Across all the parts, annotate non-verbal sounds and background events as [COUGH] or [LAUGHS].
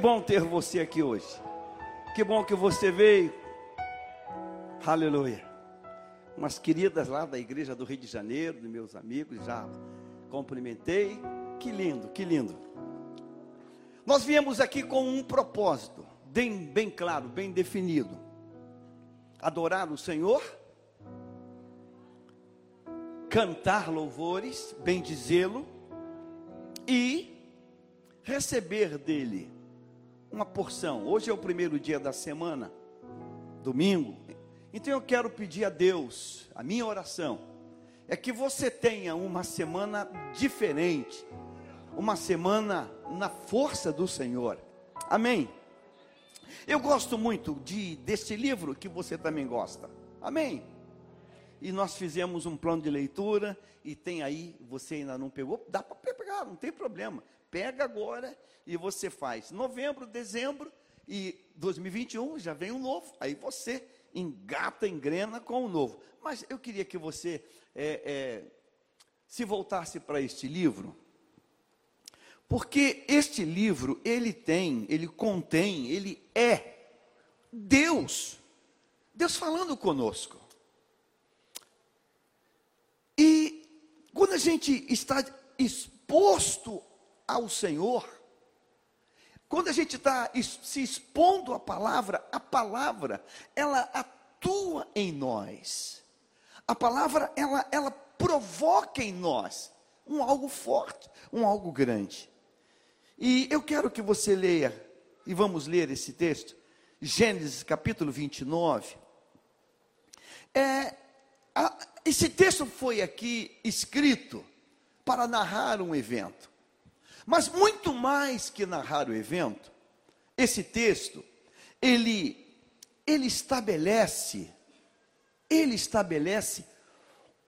bom ter você aqui hoje. Que bom que você veio. Aleluia. Umas queridas lá da igreja do Rio de Janeiro, meus amigos, já cumprimentei. Que lindo, que lindo. Nós viemos aqui com um propósito, bem, bem claro, bem definido: adorar o Senhor, cantar louvores, bem dizê-lo, e receber dele uma porção. Hoje é o primeiro dia da semana, domingo. Então eu quero pedir a Deus, a minha oração, é que você tenha uma semana diferente, uma semana na força do Senhor. Amém. Eu gosto muito de desse livro que você também gosta. Amém. E nós fizemos um plano de leitura e tem aí, você ainda não pegou, dá para pegar, não tem problema. Pega agora e você faz novembro, dezembro e 2021 já vem um novo. Aí você engata, engrena com o novo. Mas eu queria que você é, é, se voltasse para este livro, porque este livro ele tem, ele contém, ele é Deus, Deus falando conosco. E quando a gente está exposto ao Senhor, quando a gente está se expondo à palavra, a palavra, ela atua em nós. A palavra, ela, ela provoca em nós um algo forte, um algo grande. E eu quero que você leia, e vamos ler esse texto, Gênesis capítulo 29. É, a, esse texto foi aqui escrito para narrar um evento. Mas muito mais que narrar o evento, esse texto, ele ele estabelece ele estabelece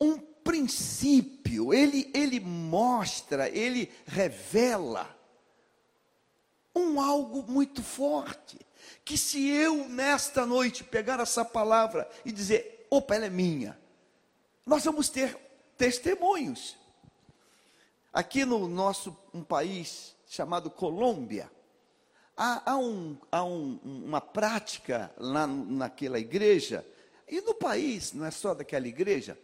um princípio, ele ele mostra, ele revela um algo muito forte, que se eu nesta noite pegar essa palavra e dizer, opa, ela é minha, nós vamos ter testemunhos. Aqui no nosso um país chamado Colômbia, há, há, um, há um, uma prática lá naquela igreja, e no país, não é só daquela igreja,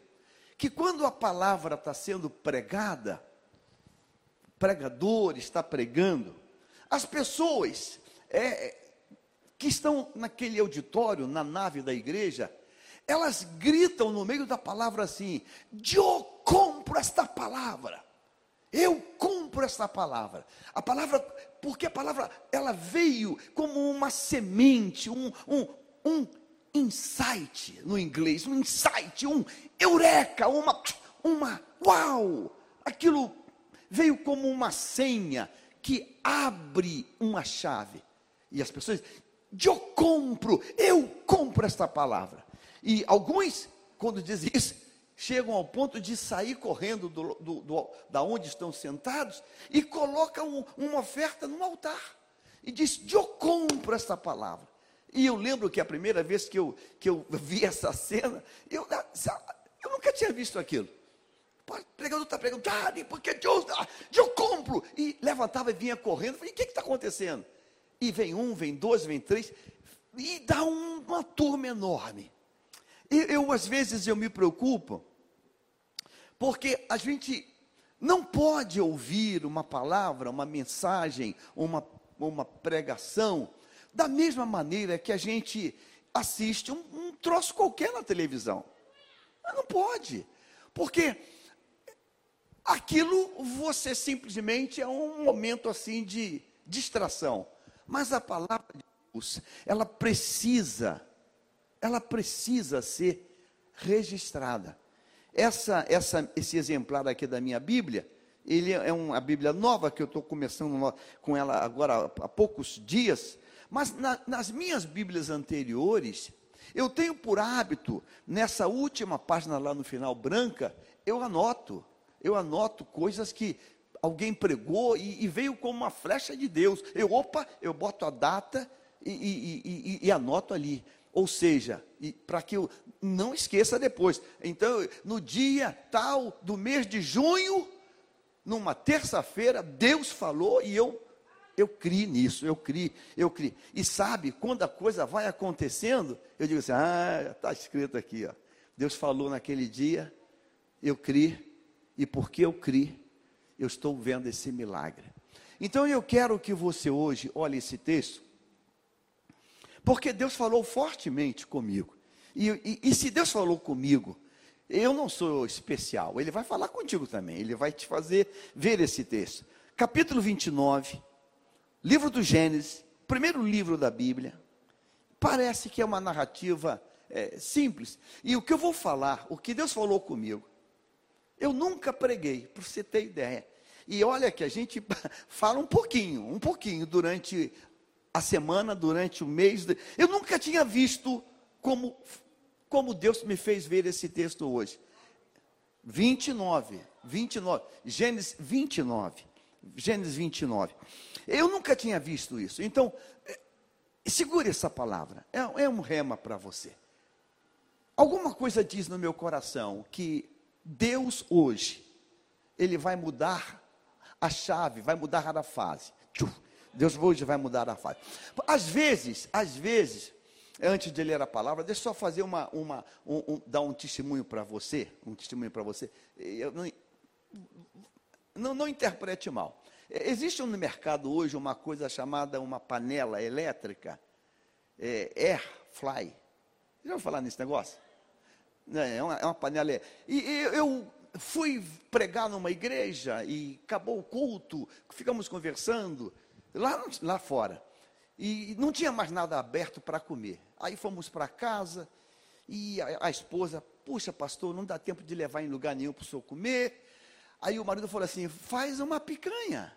que quando a palavra está sendo pregada, o pregador está pregando, as pessoas é, que estão naquele auditório, na nave da igreja, elas gritam no meio da palavra assim: Eu compro esta palavra. Eu cumpro essa palavra. A palavra, porque a palavra, ela veio como uma semente, um, um, um insight no inglês, um insight, um eureka, uma, uma uau. Aquilo veio como uma senha que abre uma chave. E as pessoas, eu compro, eu compro esta palavra. E alguns, quando dizem isso, chegam ao ponto de sair correndo do, do, do, da onde estão sentados e colocam uma oferta no altar. E diz: Eu compro essa palavra. E eu lembro que a primeira vez que eu, que eu vi essa cena, eu, eu nunca tinha visto aquilo. O pregador está pregando, ah, porque eu, eu compro. E levantava e vinha correndo. Falei, o que está acontecendo? E vem um, vem dois, vem três, e dá um, uma turma enorme. E eu, às vezes, eu me preocupo, porque a gente não pode ouvir uma palavra, uma mensagem, uma, uma pregação, da mesma maneira que a gente assiste um, um troço qualquer na televisão. Não pode, porque aquilo você simplesmente é um momento assim de distração. Mas a palavra de Deus, ela precisa, ela precisa ser registrada. Essa, essa, esse exemplar aqui da minha Bíblia, ele é uma Bíblia nova que eu estou começando com ela agora há poucos dias, mas na, nas minhas Bíblias anteriores, eu tenho por hábito, nessa última página lá no final branca, eu anoto, eu anoto coisas que alguém pregou e, e veio como uma flecha de Deus. Eu, opa, eu boto a data e, e, e anoto ali. Ou seja, para que eu não esqueça depois. Então, no dia tal do mês de junho, numa terça-feira, Deus falou e eu eu criei nisso, eu criei, eu criei. E sabe, quando a coisa vai acontecendo, eu digo assim: ah, está escrito aqui, ó. Deus falou naquele dia, eu criei, e porque eu criei, eu estou vendo esse milagre. Então eu quero que você hoje olhe esse texto, porque Deus falou fortemente comigo. E, e, e se Deus falou comigo, eu não sou especial, Ele vai falar contigo também, Ele vai te fazer ver esse texto. Capítulo 29, livro do Gênesis, primeiro livro da Bíblia. Parece que é uma narrativa é, simples. E o que eu vou falar, o que Deus falou comigo, eu nunca preguei, para você ter ideia. E olha que a gente [LAUGHS] fala um pouquinho, um pouquinho durante a semana, durante o mês. Eu nunca tinha visto como, como Deus me fez ver esse texto hoje. 29, 29, Gênesis 29, Gênesis 29. Eu nunca tinha visto isso. Então, é, segure essa palavra, é, é um rema para você. Alguma coisa diz no meu coração que Deus hoje, Ele vai mudar a chave, vai mudar a fase. Deus hoje vai mudar a fase. Às vezes, às vezes, antes de ler a palavra, deixa eu só fazer uma, uma um, um, dar um testemunho para você, um testemunho para você. Não, não, não interprete mal. Existe no mercado hoje uma coisa chamada uma panela elétrica, é, air. Já ouviu falar nesse negócio? É uma, é uma panela. E, e eu fui pregar numa igreja e acabou o culto, ficamos conversando lá, lá fora. E não tinha mais nada aberto para comer. Aí fomos para casa e a, a, esposa, puxa, pastor, não dá tempo de levar em lugar nenhum para o senhor comer. Aí o marido falou assim: faz uma picanha.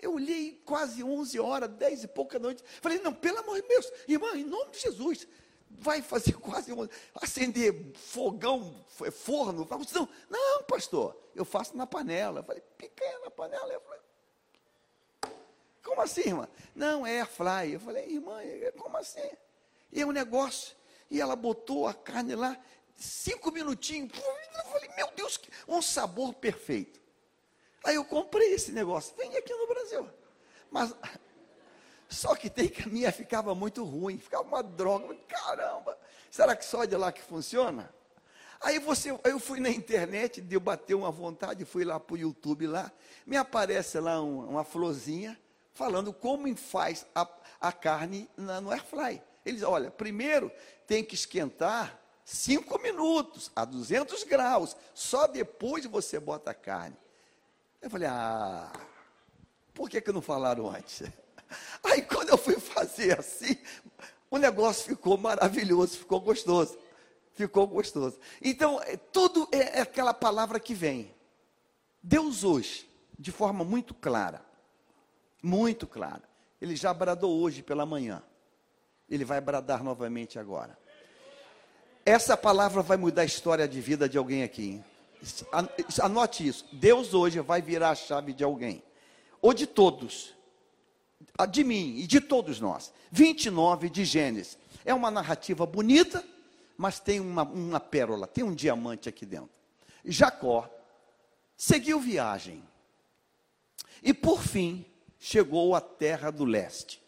Eu olhei quase 11 horas, 10 e pouca noite. Falei: não, pelo amor de Deus, irmã, em nome de Jesus, vai fazer [LAUGHS] quase um, acender fogão, forno. Não, não, pastor, eu faço na panela. Falei, picanha na panela. Eu falei, como assim, irmã? Não, é fly. Eu falei, irmã, é, como assim? E é um negócio. E ela botou a carne lá, cinco minutinhos. Eu falei, meu Deus, um sabor perfeito. Aí eu comprei esse negócio. Vem aqui no Brasil. Mas [LAUGHS] só que tem que a minha ficava muito ruim, ficava uma droga. Caramba, será que só de lá que funciona? Aí você, eu fui na internet, deu bater uma vontade, fui lá para o YouTube lá, me aparece lá um, uma florzinha falando como faz a, a carne na, no airfry. Eles, olha, primeiro tem que esquentar 5 minutos a 200 graus, só depois você bota a carne. Eu falei, ah, por que, que não falaram antes? [LAUGHS] Aí quando eu fui fazer assim, o negócio ficou maravilhoso, ficou gostoso. Ficou gostoso. Então, é, tudo é, é aquela palavra que vem. Deus hoje, de forma muito clara, muito clara, ele já bradou hoje pela manhã. Ele vai bradar novamente agora. Essa palavra vai mudar a história de vida de alguém aqui. Anote isso. Deus hoje vai virar a chave de alguém. Ou de todos de mim e de todos nós. 29 de Gênesis. É uma narrativa bonita, mas tem uma, uma pérola, tem um diamante aqui dentro. Jacó seguiu viagem e, por fim, chegou à terra do leste.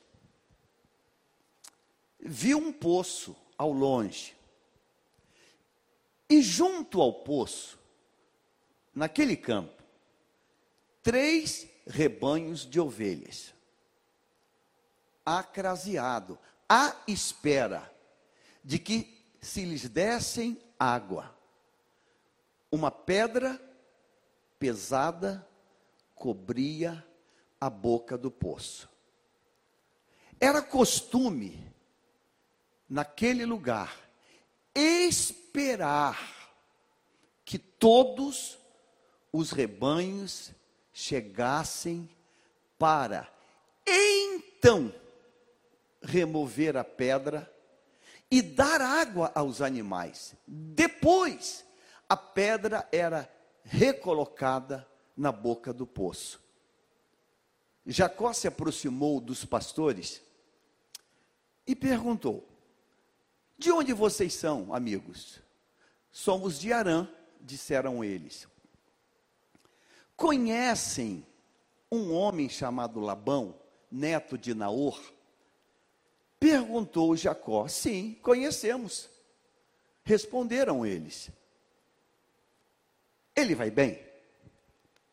Viu um poço ao longe. E junto ao poço, naquele campo, três rebanhos de ovelhas acraseado, à espera de que se lhes dessem água. Uma pedra pesada cobria a boca do poço. Era costume, naquele lugar, esperar que todos os rebanhos chegassem para então remover a pedra e dar água aos animais. Depois, a pedra era recolocada na boca do poço. Jacó se aproximou dos pastores e perguntou: De onde vocês são, amigos? Somos de Arã, disseram eles. Conhecem um homem chamado Labão, neto de Naor, perguntou Jacó: Sim, conhecemos. Responderam eles: Ele vai bem?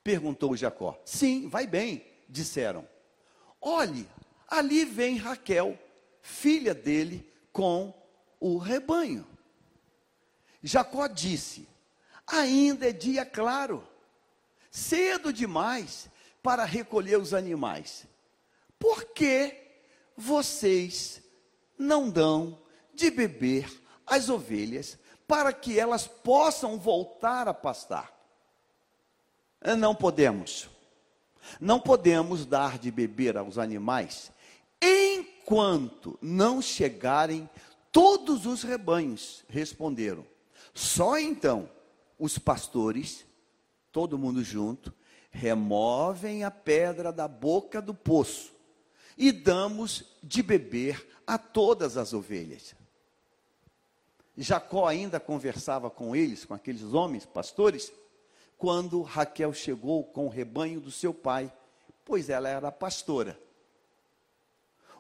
Perguntou Jacó. Sim, vai bem, disseram. Olhe, ali vem Raquel, filha dele, com o rebanho. Jacó disse: Ainda é dia claro, cedo demais para recolher os animais. Por que vocês não dão de beber às ovelhas para que elas possam voltar a pastar? Não podemos. Não podemos dar de beber aos animais enquanto não chegarem todos os rebanhos. Responderam. Só então os pastores, todo mundo junto, removem a pedra da boca do poço e damos de beber a todas as ovelhas. Jacó ainda conversava com eles, com aqueles homens, pastores, quando Raquel chegou com o rebanho do seu pai, pois ela era pastora.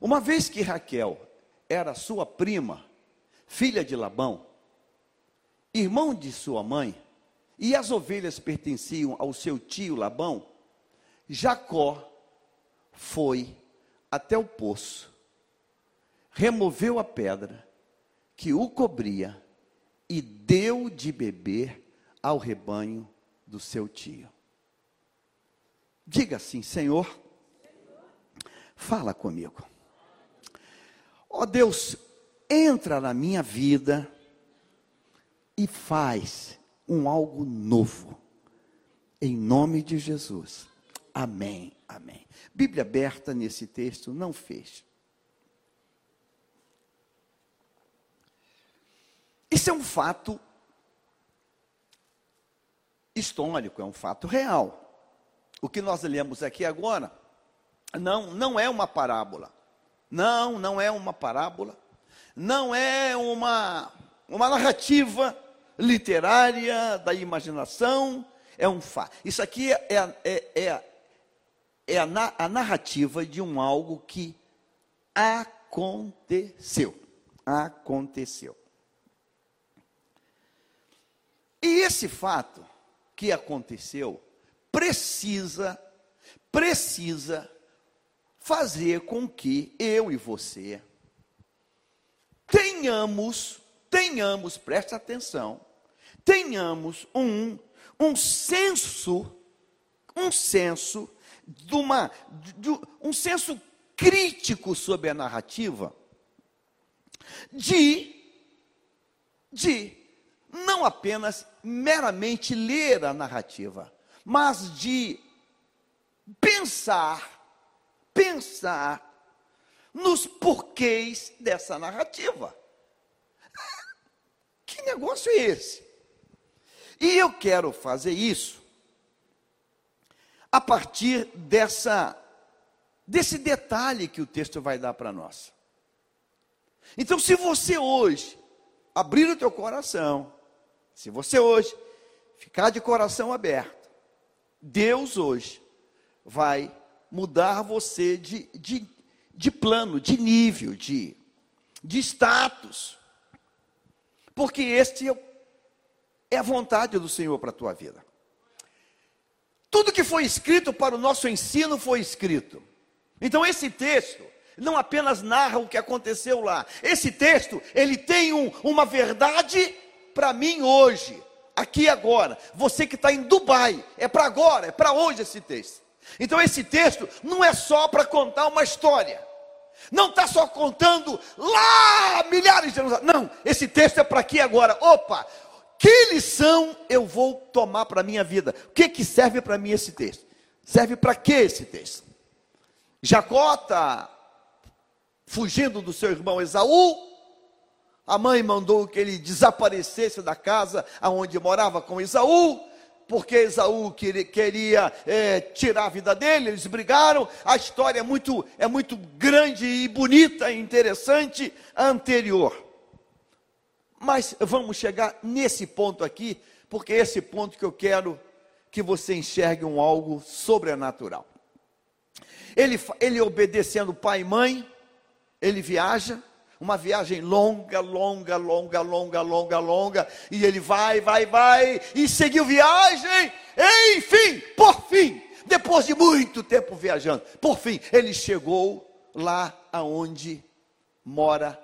Uma vez que Raquel era sua prima, filha de Labão, irmão de sua mãe, e as ovelhas pertenciam ao seu tio Labão, Jacó foi até o poço, removeu a pedra que o cobria e deu de beber ao rebanho do seu tio. Diga assim, Senhor, fala comigo. Ó oh Deus, entra na minha vida e faz um algo novo. Em nome de Jesus. Amém. Amém. Bíblia aberta nesse texto, não feche. Isso é um fato histórico, é um fato real. O que nós lemos aqui agora não, não é uma parábola. Não, não é uma parábola. Não é uma, uma narrativa literária da imaginação. É um fato. Isso aqui é, é, é, é a, na, a narrativa de um algo que aconteceu. Aconteceu. E esse fato que aconteceu precisa, precisa fazer com que eu e você tenhamos, tenhamos, preste atenção, tenhamos um, um senso, um senso de uma, de, um senso crítico sobre a narrativa, de, de não apenas meramente ler a narrativa, mas de pensar, pensar nos porquês dessa narrativa. [LAUGHS] Que negócio é esse? E eu quero fazer isso a partir dessa desse detalhe que o texto vai dar para nós. Então, se você hoje abrir o teu coração, se você hoje ficar de coração aberto, Deus hoje vai mudar você de, de, de plano, de nível, de, de status. Porque este é, é a vontade do Senhor para a tua vida. Tudo que foi escrito para o nosso ensino foi escrito. Então esse texto não apenas narra o que aconteceu lá. Esse texto, ele tem um, uma verdade para mim hoje, aqui agora. Você que está em Dubai, é para agora, é para hoje esse texto. Então esse texto não é só para contar uma história. Não está só contando lá milhares de anos. Não, esse texto é para aqui agora. Opa, que lição eu vou tomar para a minha vida? O que, que serve para mim esse texto? Serve para que esse texto? Jacó está fugindo do seu irmão Esaú. A mãe mandou que ele desaparecesse da casa aonde morava com Esaú, porque Esaú queria, é, tirar a vida dele. Eles brigaram. A história é muito, é muito grande e bonita e interessante anterior. Mas vamos chegar nesse ponto aqui, porque é esse ponto que eu quero que você enxergue um algo sobrenatural. Ele, ele obedecendo pai e mãe, ele viaja, uma viagem longa, longa, longa, longa, longa, longa, e ele vai, vai, vai, e seguiu viagem, enfim, por fim, depois de muito tempo viajando, por fim, ele chegou lá aonde mora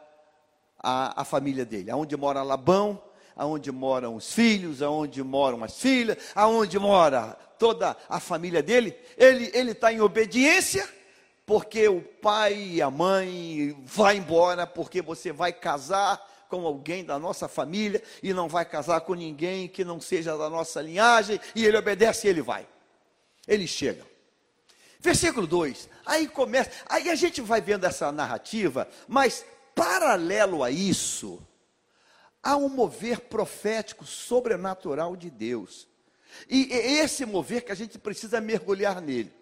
a, a família dele, aonde mora Labão, aonde moram os filhos, aonde moram as filhas, aonde mora toda a família dele, ele ele está em obediência, porque o pai e a mãe vai embora, porque você vai casar com alguém da nossa família e não vai casar com ninguém que não seja da nossa linhagem, e ele obedece e ele vai. Ele chega. Versículo 2. Aí começa, aí a gente vai vendo essa narrativa, mas paralelo a isso, há um mover profético sobrenatural de Deus. E é esse mover que a gente precisa mergulhar nele.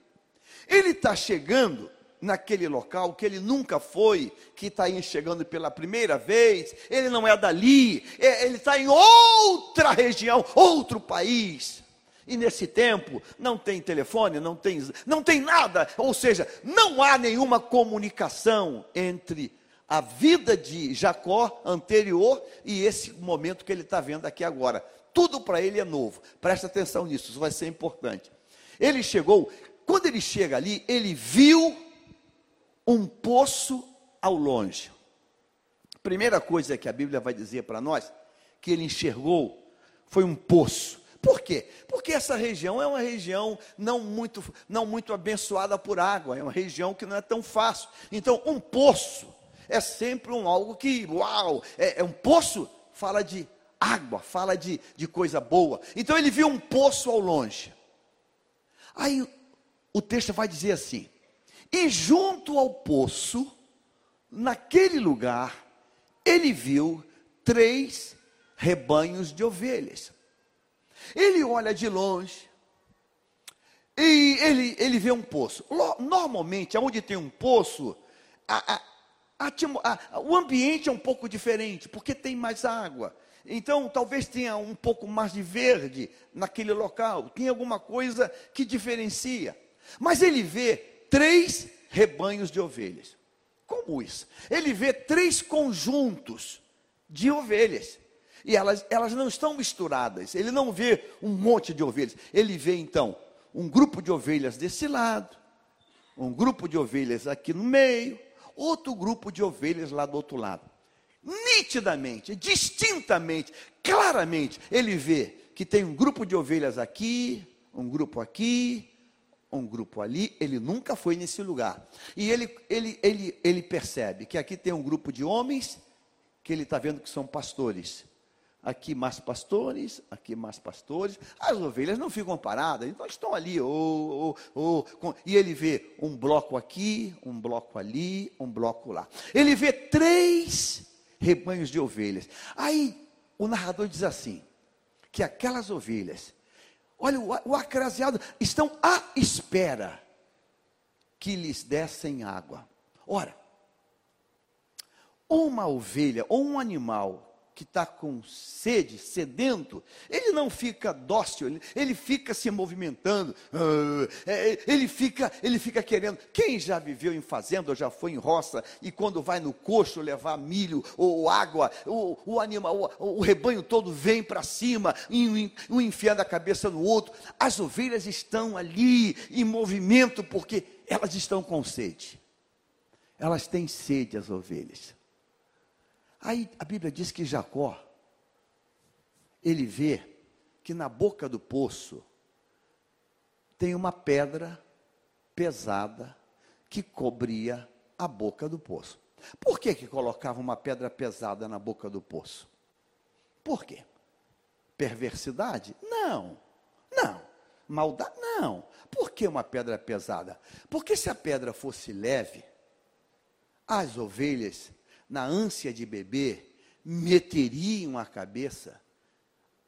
Ele está chegando naquele local que ele nunca foi, que está aí chegando pela primeira vez, ele não é dali, é, ele está em outra região, outro país. E nesse tempo não tem telefone, não tem, não tem nada, ou seja, não há nenhuma comunicação entre a vida de Jacó anterior e esse momento que ele está vendo aqui agora. Tudo para ele é novo. Presta atenção nisso, isso vai ser importante. Ele chegou, quando ele chega ali, ele viu um poço ao longe. Primeira coisa que a Bíblia vai dizer para nós, que ele enxergou, foi um poço. Por quê? Porque essa região é uma região não muito, não muito abençoada por água, é uma região que não é tão fácil. Então, um poço é sempre um algo que, uau, é, é um poço, fala de água, fala de, de coisa boa. Então ele viu um poço ao longe. Aí o texto vai dizer assim: e junto ao poço, naquele lugar, ele viu três rebanhos de ovelhas. Ele olha de longe e ele, ele vê um poço. Normalmente, onde tem um poço, a, a, a, o ambiente é um pouco diferente, porque tem mais água. Então, talvez tenha um pouco mais de verde naquele local, tem alguma coisa que diferencia. Mas ele vê três rebanhos de ovelhas. Como isso? Ele vê três conjuntos de ovelhas. E elas, elas não estão misturadas. Ele não vê um monte de ovelhas. Ele vê então um grupo de ovelhas desse lado, um grupo de ovelhas aqui no meio, outro grupo de ovelhas lá do outro lado. Nitidamente, distintamente, claramente, ele vê que tem um grupo de ovelhas aqui, um grupo aqui, um grupo ali, ele nunca foi nesse lugar. E ele, ele, ele, ele percebe que aqui tem um grupo de homens que ele está vendo que são pastores. Aqui mais pastores, aqui mais pastores. As ovelhas não ficam paradas, então estão ali. Oh, oh, oh, e ele vê um bloco aqui, um bloco ali, um bloco lá. Ele vê três rebanhos de ovelhas. Aí o narrador diz assim: que aquelas ovelhas Olha, o, acraseado estão à espera que lhes dessem água. Ora, uma ovelha ou um animal que está com sede, sedento, ele não fica dócil, ele, ele fica se movimentando, uh, é, ele, fica, ele fica querendo. Quem já viveu em fazenda ou já foi em roça e quando vai no coxo levar milho ou água, o, o animal, o rebanho todo vem para cima, um enfiando a cabeça no outro. As ovelhas estão ali em movimento porque elas estão com sede. Elas têm sede, as ovelhas. Aí a Bíblia diz que Jacó, ele vê que na boca do poço tem uma pedra pesada que cobria a boca do poço. Por que que colocava uma pedra pesada na boca do poço? Por quê? Perversidade? Não. Não. Maldade? Não. Por que uma pedra pesada? Porque se a pedra fosse leve, as ovelhas na ânsia de beber, meteriam a cabeça,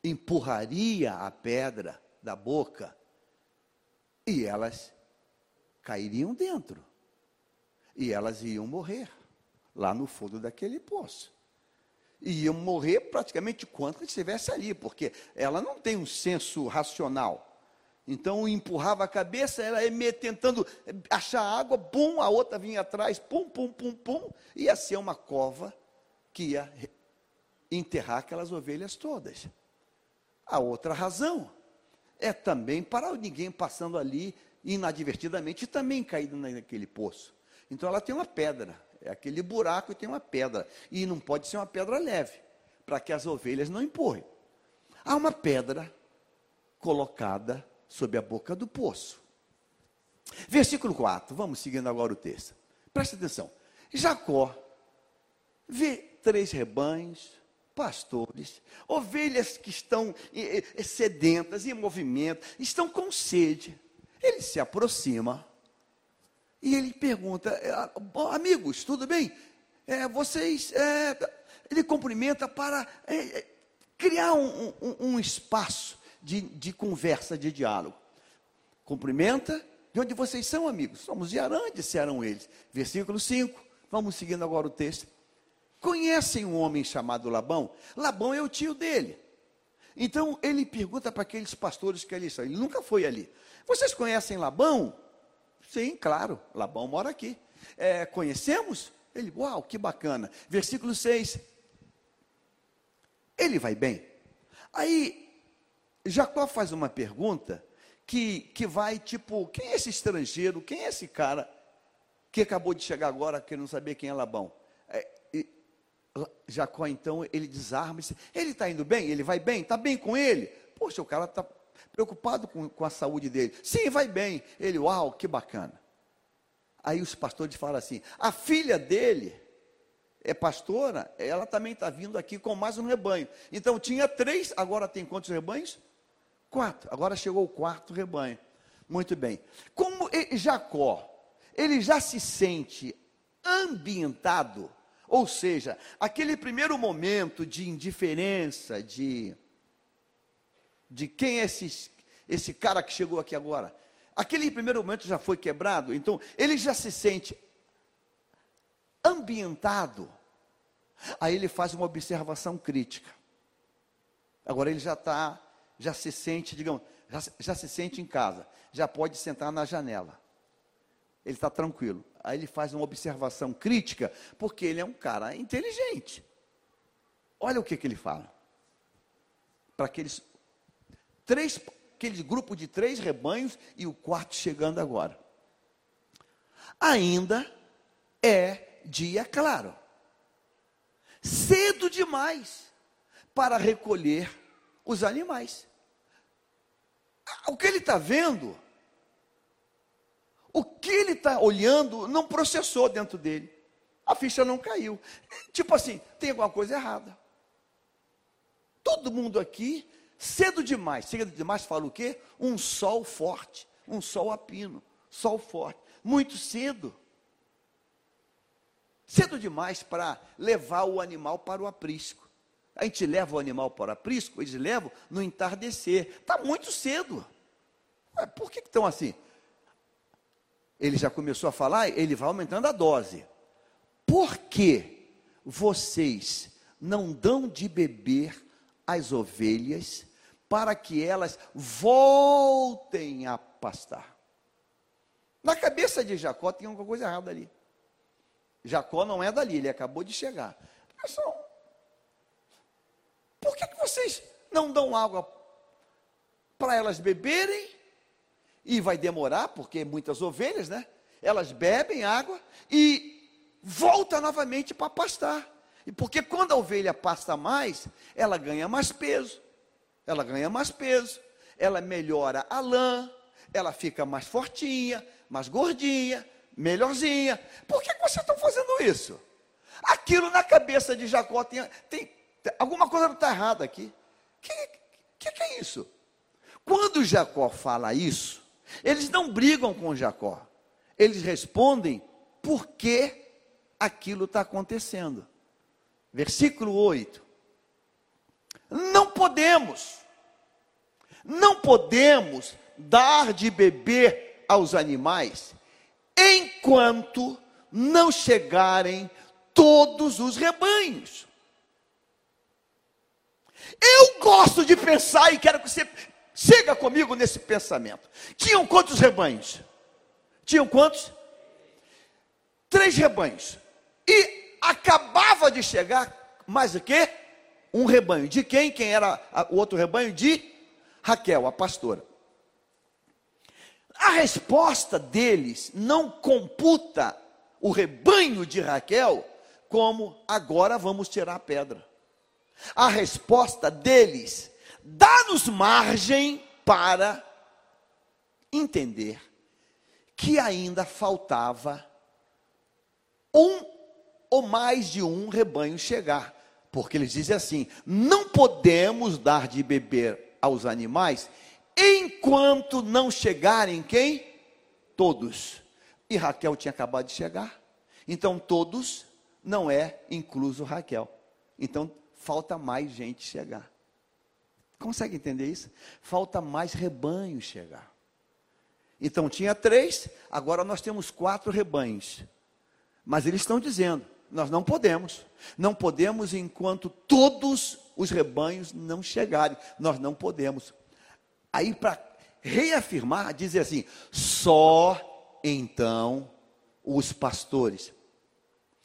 empurraria a pedra da boca e elas cairiam dentro. E elas iam morrer lá no fundo daquele poço. E iam morrer praticamente quanto estivesse ali, porque ela não tem um senso racional. Então empurrava a cabeça, ela ia tentando achar água, pum, a outra vinha atrás, pum, pum, pum, pum, ia ser uma cova que ia enterrar aquelas ovelhas todas. A outra razão é também para ninguém passando ali inadvertidamente também cair naquele poço. Então ela tem uma pedra, é aquele buraco e tem uma pedra. E não pode ser uma pedra leve, para que as ovelhas não empurrem. Há uma pedra colocada sob a boca do poço. Versículo 4, vamos seguindo agora o texto. Presta atenção. Jacó vê três rebanhos, pastores, ovelhas que estão sedentas, em movimento, estão com sede. Ele se aproxima e ele pergunta: é, Amigos, tudo bem? É, vocês. É, ele cumprimenta para é, é, criar um, um, um espaço de, de, conversa, de diálogo. Cumprimenta. De onde vocês são, amigos? Somos de Arã, disseram eles. Versículo 5. Vamos seguindo agora o texto. Conhecem um homem chamado Labão? Labão é o tio dele. Então ele pergunta para aqueles pastores que ali estão. Ele nunca foi ali. Vocês conhecem Labão? Sim, claro. Labão mora aqui. É, conhecemos? Ele, uau, que bacana. Versículo 6. Ele vai bem. Aí Jacó faz uma pergunta que, que vai tipo: quem é esse estrangeiro? Quem é esse cara que acabou de chegar agora querendo saber quem é Labão? Jacó, então, ele desarma e diz: Ele está indo bem? Ele vai bem? Está bem com ele? Poxa, o cara está preocupado com, com a saúde dele. Sim, vai bem. Ele, uau, que bacana. Aí os pastores falam assim: a filha dele é pastora, ela também está vindo aqui com mais um rebanho. Então tinha três, agora tem quantos rebanhos? Quatro. Agora chegou o quarto rebanho. Muito bem. Como Jacó, ele já se sente ambientado ou seja, aquele primeiro momento de indiferença, de, de quem é esse, esse cara que chegou aqui agora, aquele primeiro momento já foi quebrado, então ele já se sente ambientado. Aí ele faz uma observação crítica. Agora ele já está, já se sente, digamos, já, já se sente em casa, já pode sentar na janela. Ele está tranquilo. Aí ele faz uma observação crítica, porque ele é um cara inteligente. Olha o que, que ele fala. Para aqueles três, aquele grupo de três rebanhos e o quarto chegando agora. Ainda é dia claro. Cedo demais para recolher os animais. O que ele está vendo o que ele está olhando não processou dentro dele. A ficha não caiu. Tipo assim, tem alguma coisa errada. Todo mundo aqui, cedo demais, cedo demais fala o quê? Um sol forte, um sol a pino, sol forte, muito cedo. Cedo demais para levar o animal para o aprisco. A gente leva o animal para aprisco, eles levam no entardecer. Está muito cedo. Por que, estão assim? ele já começou a falar, ele vai aumentando a dose. Por que vocês não dão de beber às ovelhas para que elas voltem a pastar? Na cabeça de Jacó tem alguma coisa errada ali. Jacó não é dali, ele acabou de chegar. Pessoal, por que, que vocês não dão água para elas beberem e vai demorar, porque muitas ovelhas, né? Elas bebem água e volta novamente para pastar. E porque quando a ovelha pasta mais, ela ganha mais peso. Ela ganha mais peso, ela melhora a lã, ela fica mais fortinha, mais gordinha, melhorzinha. Por que, você está fazendo isso? Aquilo na cabeça de Jacó tem, tem alguma coisa está errada aqui. O que, que, que é isso? Quando Jacó fala isso, eles não brigam com Jacó. Eles respondem por que aquilo está acontecendo. Versículo 8. Não podemos, não podemos dar de beber aos animais enquanto não chegarem todos os rebanhos. Eu gosto de pensar e quero que você Siga comigo nesse pensamento. Tinham quantos rebanhos? Tinham quantos? Três rebanhos. E acabava de chegar mais o quê? Um rebanho. De quem? Quem era o outro rebanho? De Raquel, a pastora. A resposta deles não computa o rebanho de Raquel como agora vamos tirar a pedra. A resposta deles dá-nos margem para entender que ainda faltava um ou mais de um rebanho chegar. Porque eles dizem assim: não podemos dar de beber aos animais enquanto não chegarem quem? Todos. E Raquel tinha acabado de chegar. Então todos não é incluso Raquel. Então falta mais gente chegar. Consegue entender isso? Falta mais rebanho chegar. Então tinha três, agora nós temos quatro rebanhos. Mas eles estão dizendo: nós não podemos. Não podemos enquanto todos os rebanhos não chegarem. Nós não podemos. Aí, para reafirmar, dizer assim: só então os pastores.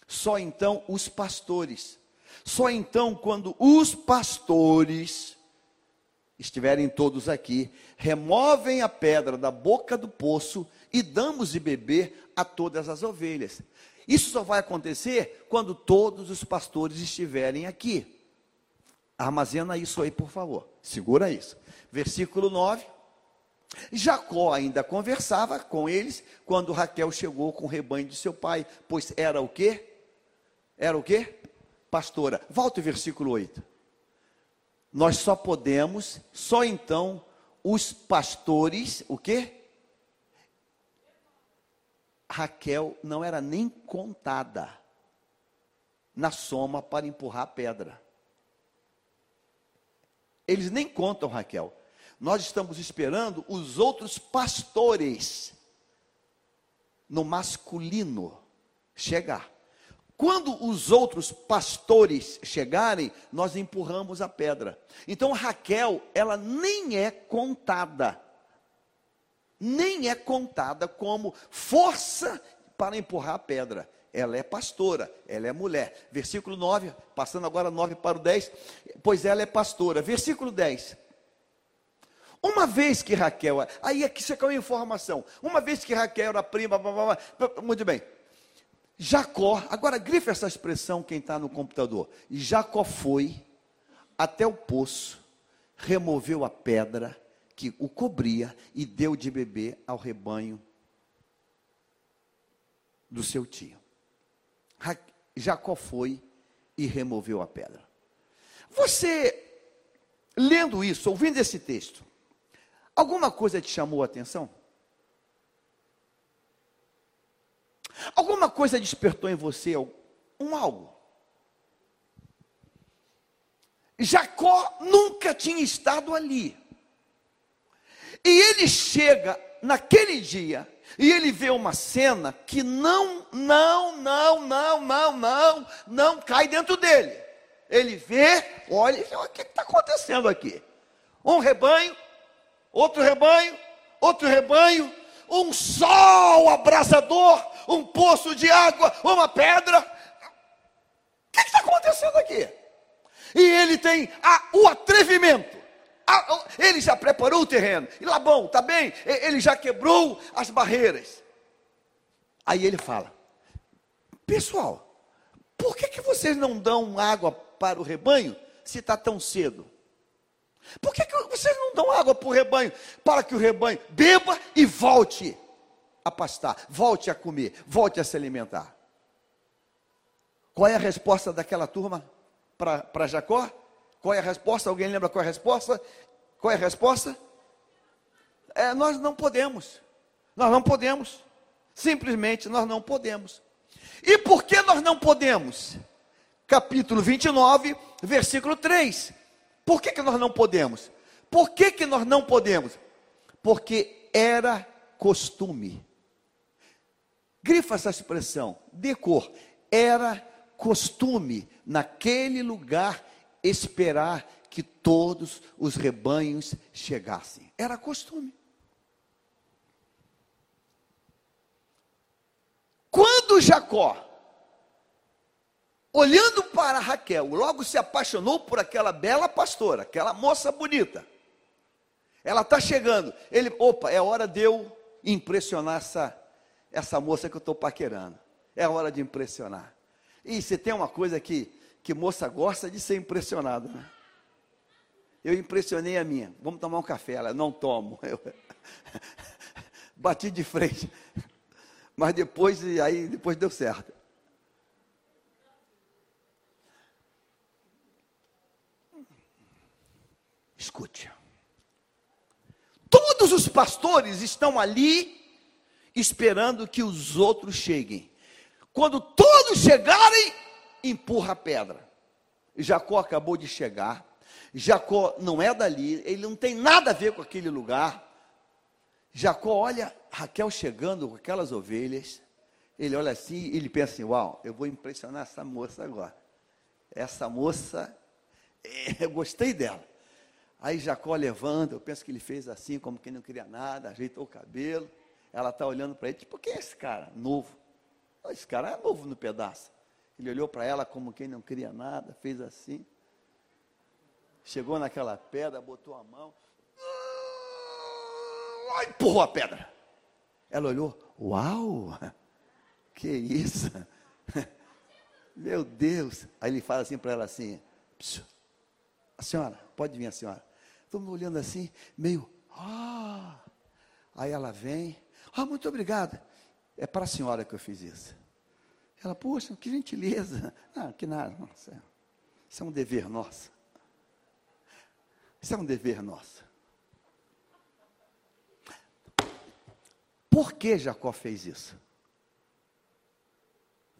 Só então os pastores. Só então, quando os pastores estiverem todos aqui, removem a pedra da boca do poço e damos de beber a todas as ovelhas. Isso só vai acontecer quando todos os pastores estiverem aqui. Armazena isso aí, por favor. Segura isso. Versículo 9. Jacó ainda conversava com eles quando Raquel chegou com o rebanho de seu pai, pois era o quê? Era o quê? Pastora. Volta o versículo 8 nós só podemos, só então os pastores, o quê? Raquel não era nem contada na soma para empurrar a pedra. Eles nem contam Raquel. Nós estamos esperando os outros pastores no masculino chegar. Quando os outros pastores chegarem, nós empurramos a pedra. Então Raquel, ela nem é contada, nem é contada como força para empurrar a pedra. Ela é pastora, ela é mulher. Versículo 9, passando agora 9 para o 10, pois ela é pastora. Versículo 10. Uma vez que Raquel, aí aqui você quer uma informação. Uma vez que Raquel era prima, blá, blá, blá, muito bem. Jacó, agora grife essa expressão quem está no computador. Jacó foi até o poço, removeu a pedra que o cobria e deu de beber ao rebanho do seu tio. Jacó foi e removeu a pedra. Você, lendo isso, ouvindo esse texto, alguma coisa te chamou a atenção? Alguma coisa despertou em você um algo. Jacó nunca tinha estado ali. E ele chega naquele dia e ele vê uma cena que não, não, não, não, não, não, não cai dentro dele. Ele vê, olha, o que está acontecendo aqui? Um rebanho, outro rebanho, outro rebanho, um sol abrasador, um poço de água, uma pedra. O que está acontecendo aqui? E ele tem a, o atrevimento. A, ele já preparou o terreno. E bom, tá bem? Ele já quebrou as barreiras. Aí ele fala: Pessoal, por que, que vocês não dão água para o rebanho se está tão cedo? Por que, que vocês não dão água para o rebanho? Para que o rebanho beba e volte a pastar, volte a comer, volte a se alimentar. Qual é a resposta daquela turma para Jacó? Qual é a resposta? Alguém lembra qual é a resposta? Qual é a resposta? É, nós não podemos. Nós não podemos. Simplesmente nós não podemos. E por que nós não podemos? Capítulo 29, versículo 3. Por que, que nós não podemos? Por que, que nós não podemos? Porque era costume. Grifa essa expressão, decor. Era costume naquele lugar esperar que todos os rebanhos chegassem. Era costume. Quando Jacó, olhando para Raquel, logo se apaixonou por aquela bela pastora, aquela moça bonita. Ela está chegando. Ele, opa, é hora de eu impressionar essa, essa moça que eu estou paquerando. É hora de impressionar. E se tem uma coisa que, que moça gosta de ser impressionada, né? Eu impressionei a minha. Vamos tomar um café. Ela, não tomo. [LAUGHS] Eu [LAUGHS] bati de frente. Mas depois, aí depois deu certo. Escute. Todos os pastores estão ali esperando que os outros cheguem. Quando todos chegarem, empurra a pedra. Jacó acabou de chegar. Jacó não é dali, ele não tem nada a ver com aquele lugar. Jacó olha Raquel chegando com aquelas ovelhas. Ele olha assim e ele pensa assim: Uau, eu vou impressionar essa moça agora. Essa moça, [LAUGHS] eu gostei dela. Aí Jacó levanta, eu penso que ele fez assim, como quem não queria nada, ajeitou o cabelo. Ela está olhando para ele, tipo, quem é esse cara? Novo. Esse cara é novo no pedaço. Ele olhou para ela como quem não queria nada, fez assim. Chegou naquela pedra, botou a mão. Ah, empurrou a pedra. Ela olhou, uau, que isso? [LAUGHS] Meu Deus. Aí ele fala assim para ela assim, a senhora, pode vir a senhora. Estamos olhando assim, meio, ah. Aí ela vem, ah, muito obrigada. É para a senhora que eu fiz isso. Ela, poxa, que gentileza. Ah, que nada, nossa. Isso é um dever nosso. Isso é um dever nosso. Por que Jacó fez isso?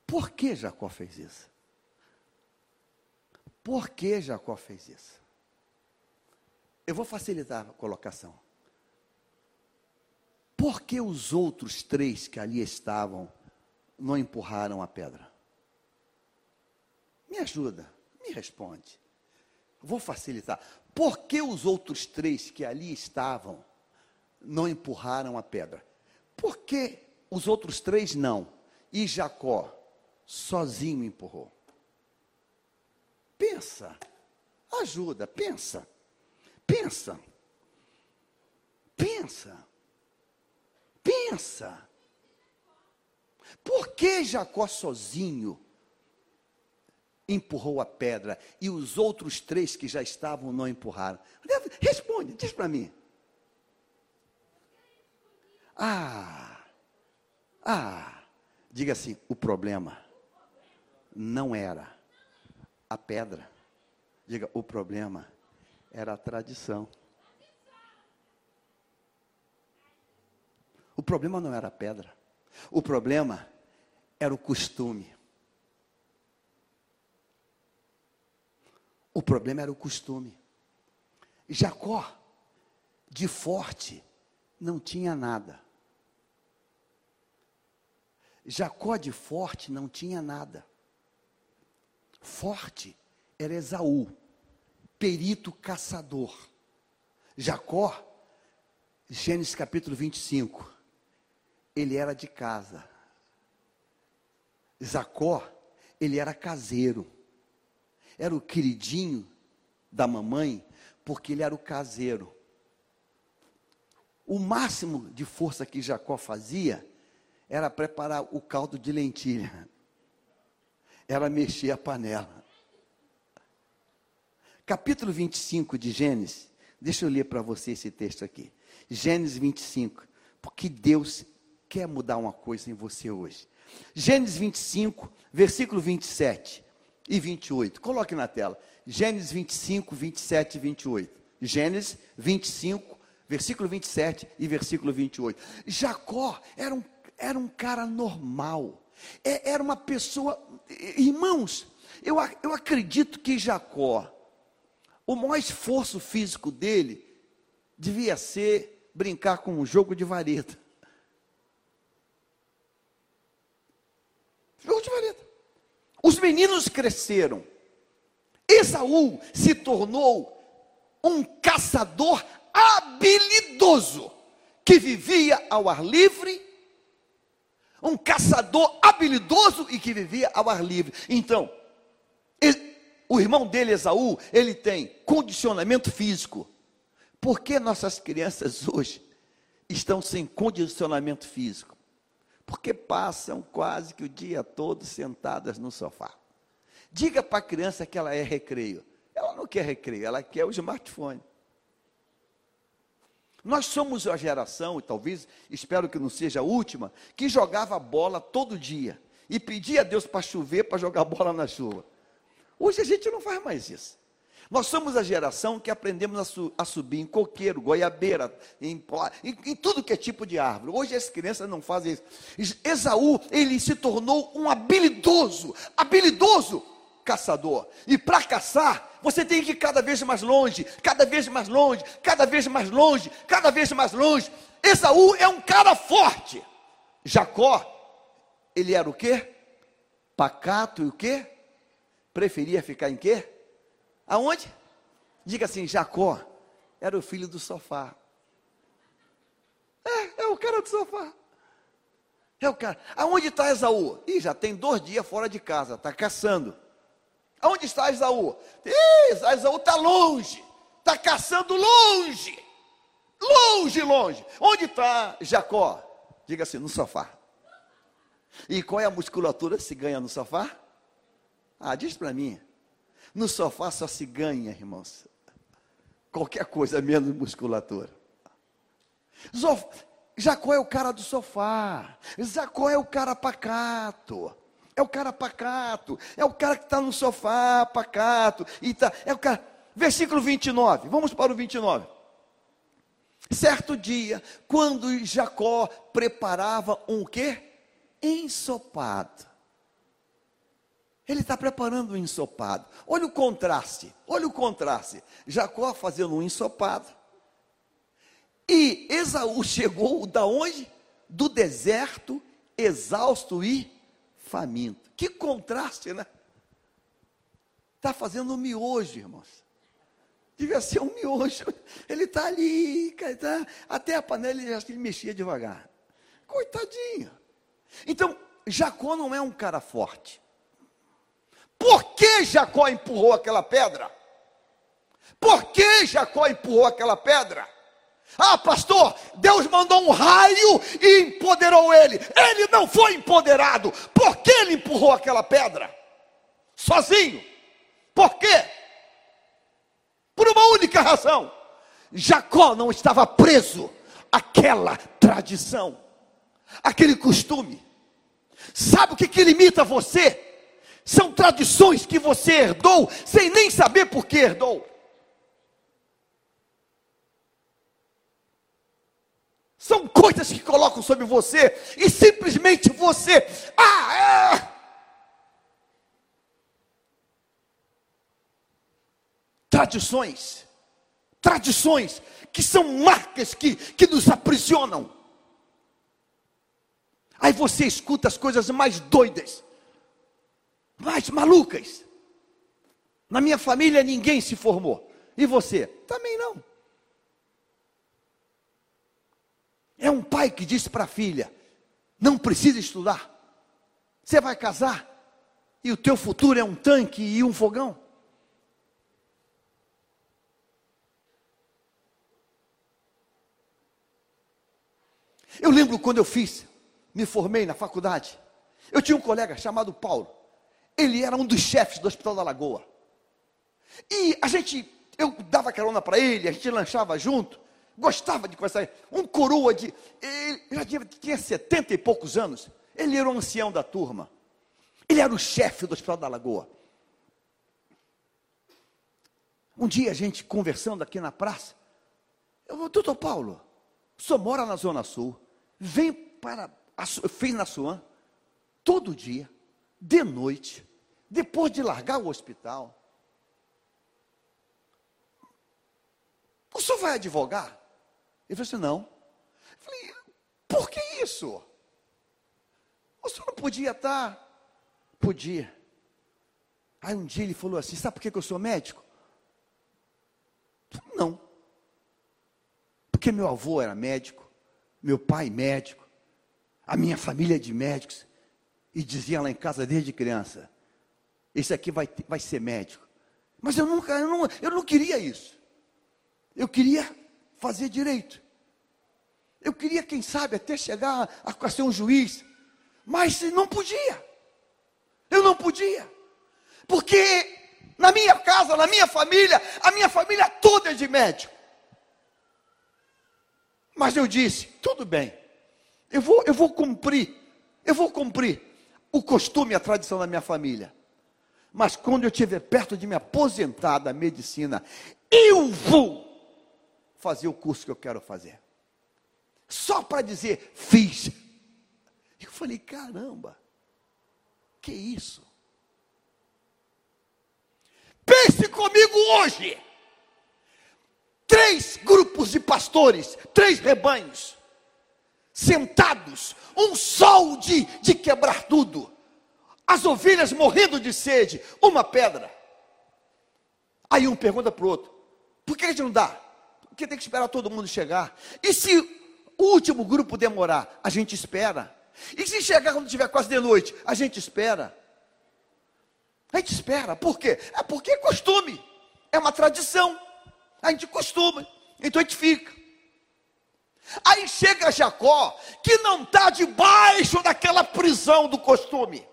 Por que Jacó fez isso? Por que Jacó fez isso? Eu vou facilitar a colocação. Por que os outros três que ali estavam não empurraram a pedra? Me ajuda, me responde. Vou facilitar. Por que os outros três que ali estavam não empurraram a pedra? Por que os outros três não? E Jacó sozinho empurrou? Pensa, ajuda, pensa, pensa, pensa, pensa. Por que Jacó sozinho empurrou a pedra e os outros três que já estavam não empurraram? Responde, diz para mim. Ah, ah, diga assim: o problema não era a pedra. Diga, o problema era a tradição. O problema não era a pedra. O problema era o costume. O problema era o costume. Jacó, de forte, não tinha nada. Jacó de forte não tinha nada. Forte era Esaú, perito caçador. Jacó, Gênesis capítulo 25, ele era de casa. Jacó, ele era caseiro era o queridinho da mamãe, porque ele era o caseiro. O máximo de força que Jacó fazia era preparar o caldo de lentilha, era mexer a panela. Capítulo 25 de Gênesis, deixa eu ler para você esse texto aqui. Gênesis 25, porque Deus quer mudar uma coisa em você hoje. Gênesis 25, versículo 27 e 28. Coloque na tela. Gênesis 25, 27 e 28. Gênesis 25, versículo 27 e versículo 28. Jacó era um, era um cara normal. É, era uma pessoa. Irmãos, eu, eu acredito que Jacó, o maior esforço físico dele, devia ser brincar com um jogo de vareta. Jogo de vareta. Os meninos cresceram. Esaú se tornou um caçador habilidoso que vivia ao ar livre, um caçador habilidoso e que vivia ao ar livre. Então, ele, o irmão dele, Esaú, ele tem condicionamento físico. Por que nossas crianças hoje estão sem condicionamento físico? Porque passam quase que o dia todo sentadas no sofá. Diga para a criança que ela é recreio. Ela não quer recreio, ela quer o smartphone. Nós somos a geração, e talvez, espero que não seja a última, que jogava bola todo dia e pedia a Deus para chover para jogar [LAUGHS] bola na chuva. Hoje a gente não faz mais isso. Nós somos a geração que aprendemos a, su a subir em coqueiro, goiabeira, em, em, em, tudo que é tipo de árvore. Hoje as crianças não fazem isso. Esaú, ele se tornou um habilidoso, habilidoso caçador. E para caçar, você tem que ir cada vez mais longe, cada vez mais longe, cada vez mais longe, cada vez mais longe. Esaú é um cara forte. Jacó, ele era o quê? Pacato e o quê? Preferia ficar em quê? Aonde? Diga assim: Jacó era o filho do sofá. É, é o cara do sofá. É o cara. Aonde está Esaú? Ih, já tem dois dias fora de casa, está caçando. Aonde está Esaú? Esaú está longe, está caçando longe. Longe, longe. Onde está Jacó? Diga assim, no sofá. E qual é a musculatura que se ganha no sofá? Ah, diz para mim. No sofá só se ganha, irmãos. Qualquer coisa menos musculatura. Jacó é o cara do sofá. Jacó é o cara pacato. É o cara pacato. É o cara que está no sofá, pacato. E tá, é o cara. Versículo 29. Vamos para o 29. Certo dia, quando Jacó preparava um quê? Ensopado. Ele está preparando um ensopado. Olha o contraste, olha o contraste. Jacó fazendo um ensopado. E Esaú chegou da onde? Do deserto, exausto e faminto. Que contraste, né? Está fazendo um miojo, irmãos. Devia ser um miojo. Ele está ali, tá, até a panela ele, ele mexia devagar. Coitadinho. Então, Jacó não é um cara forte. Por que Jacó empurrou aquela pedra? Por que Jacó empurrou aquela pedra? Ah, pastor, Deus mandou um raio e empoderou ele. Ele não foi empoderado. Por que ele empurrou aquela pedra? Sozinho. Por quê? Por uma única razão. Jacó não estava preso àquela tradição, aquele costume. Sabe o que, que limita você? São tradições que você herdou sem nem saber por que herdou. São coisas que colocam sobre você e simplesmente você. Ah, é. Tradições, tradições que são marcas que, que nos aprisionam. Aí você escuta as coisas mais doidas mais malucas. Na minha família ninguém se formou. E você? Também não. É um pai que disse para a filha: não precisa estudar. Você vai casar e o teu futuro é um tanque e um fogão. Eu lembro quando eu fiz, me formei na faculdade. Eu tinha um colega chamado Paulo. Ele era um dos chefes do Hospital da Lagoa. E a gente, eu dava carona para ele, a gente lanchava junto, gostava de conversar. Um coroa de, ele já tinha, tinha 70 e poucos anos. Ele era o ancião da turma. Ele era o chefe do Hospital da Lagoa. Um dia a gente conversando aqui na praça, eu vou, doutor Paulo, o senhor mora na Zona Sul, vem para, a, fez na Suan, todo dia, de noite, depois de largar o hospital, o senhor vai advogar? Ele falou assim: não. Eu falei, por que isso? O senhor não podia estar? Podia. Aí um dia ele falou assim: sabe por que eu sou médico? Não. Porque meu avô era médico, meu pai médico, a minha família é de médicos, e dizia lá em casa desde criança: esse aqui vai, vai ser médico. Mas eu nunca, eu não, eu não queria isso. Eu queria fazer direito. Eu queria, quem sabe, até chegar a, a ser um juiz. Mas não podia. Eu não podia. Porque na minha casa, na minha família, a minha família toda é de médico. Mas eu disse: tudo bem, eu vou, eu vou cumprir, eu vou cumprir o costume, a tradição da minha família. Mas quando eu estiver perto de me aposentar da medicina, eu vou fazer o curso que eu quero fazer. Só para dizer, fiz. Eu falei, caramba, que isso? Pense comigo hoje. Três grupos de pastores, três rebanhos, sentados, um sol de, de quebrar tudo, as ovelhas morrendo de sede, uma pedra. Aí um pergunta para o outro: por que a gente não dá? Porque tem que esperar todo mundo chegar. E se o último grupo demorar, a gente espera. E se chegar quando estiver quase de noite, a gente espera. A gente espera, por quê? É porque é costume, é uma tradição. A gente costuma, então a gente fica. Aí chega Jacó, que não está debaixo daquela prisão do costume.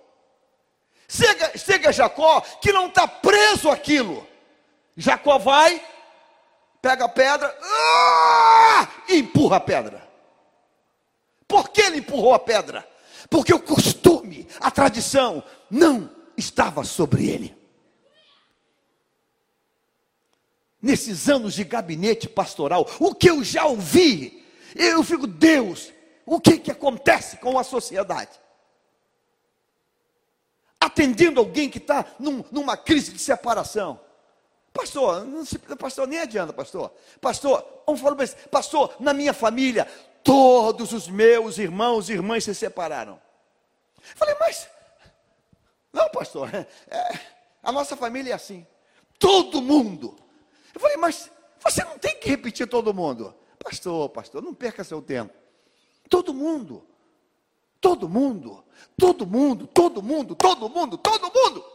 Chega, chega Jacó, que não está preso aquilo. Jacó vai, pega a pedra ah, e empurra a pedra. Por que ele empurrou a pedra? Porque o costume, a tradição, não estava sobre ele. Nesses anos de gabinete pastoral, o que eu já ouvi, eu fico, Deus, o que, que acontece com a sociedade? Atendendo alguém que está num, numa crise de separação. Pastor, não se, pastor, nem adianta, pastor. Pastor, vamos falar para pastor, na minha família, todos os meus irmãos e irmãs se separaram. Falei, mas não, pastor, é, é, a nossa família é assim. Todo mundo. Eu falei, mas você não tem que repetir todo mundo. Pastor, pastor, não perca seu tempo. Todo mundo. Todo mundo. Todo mundo, todo mundo, todo mundo, todo mundo.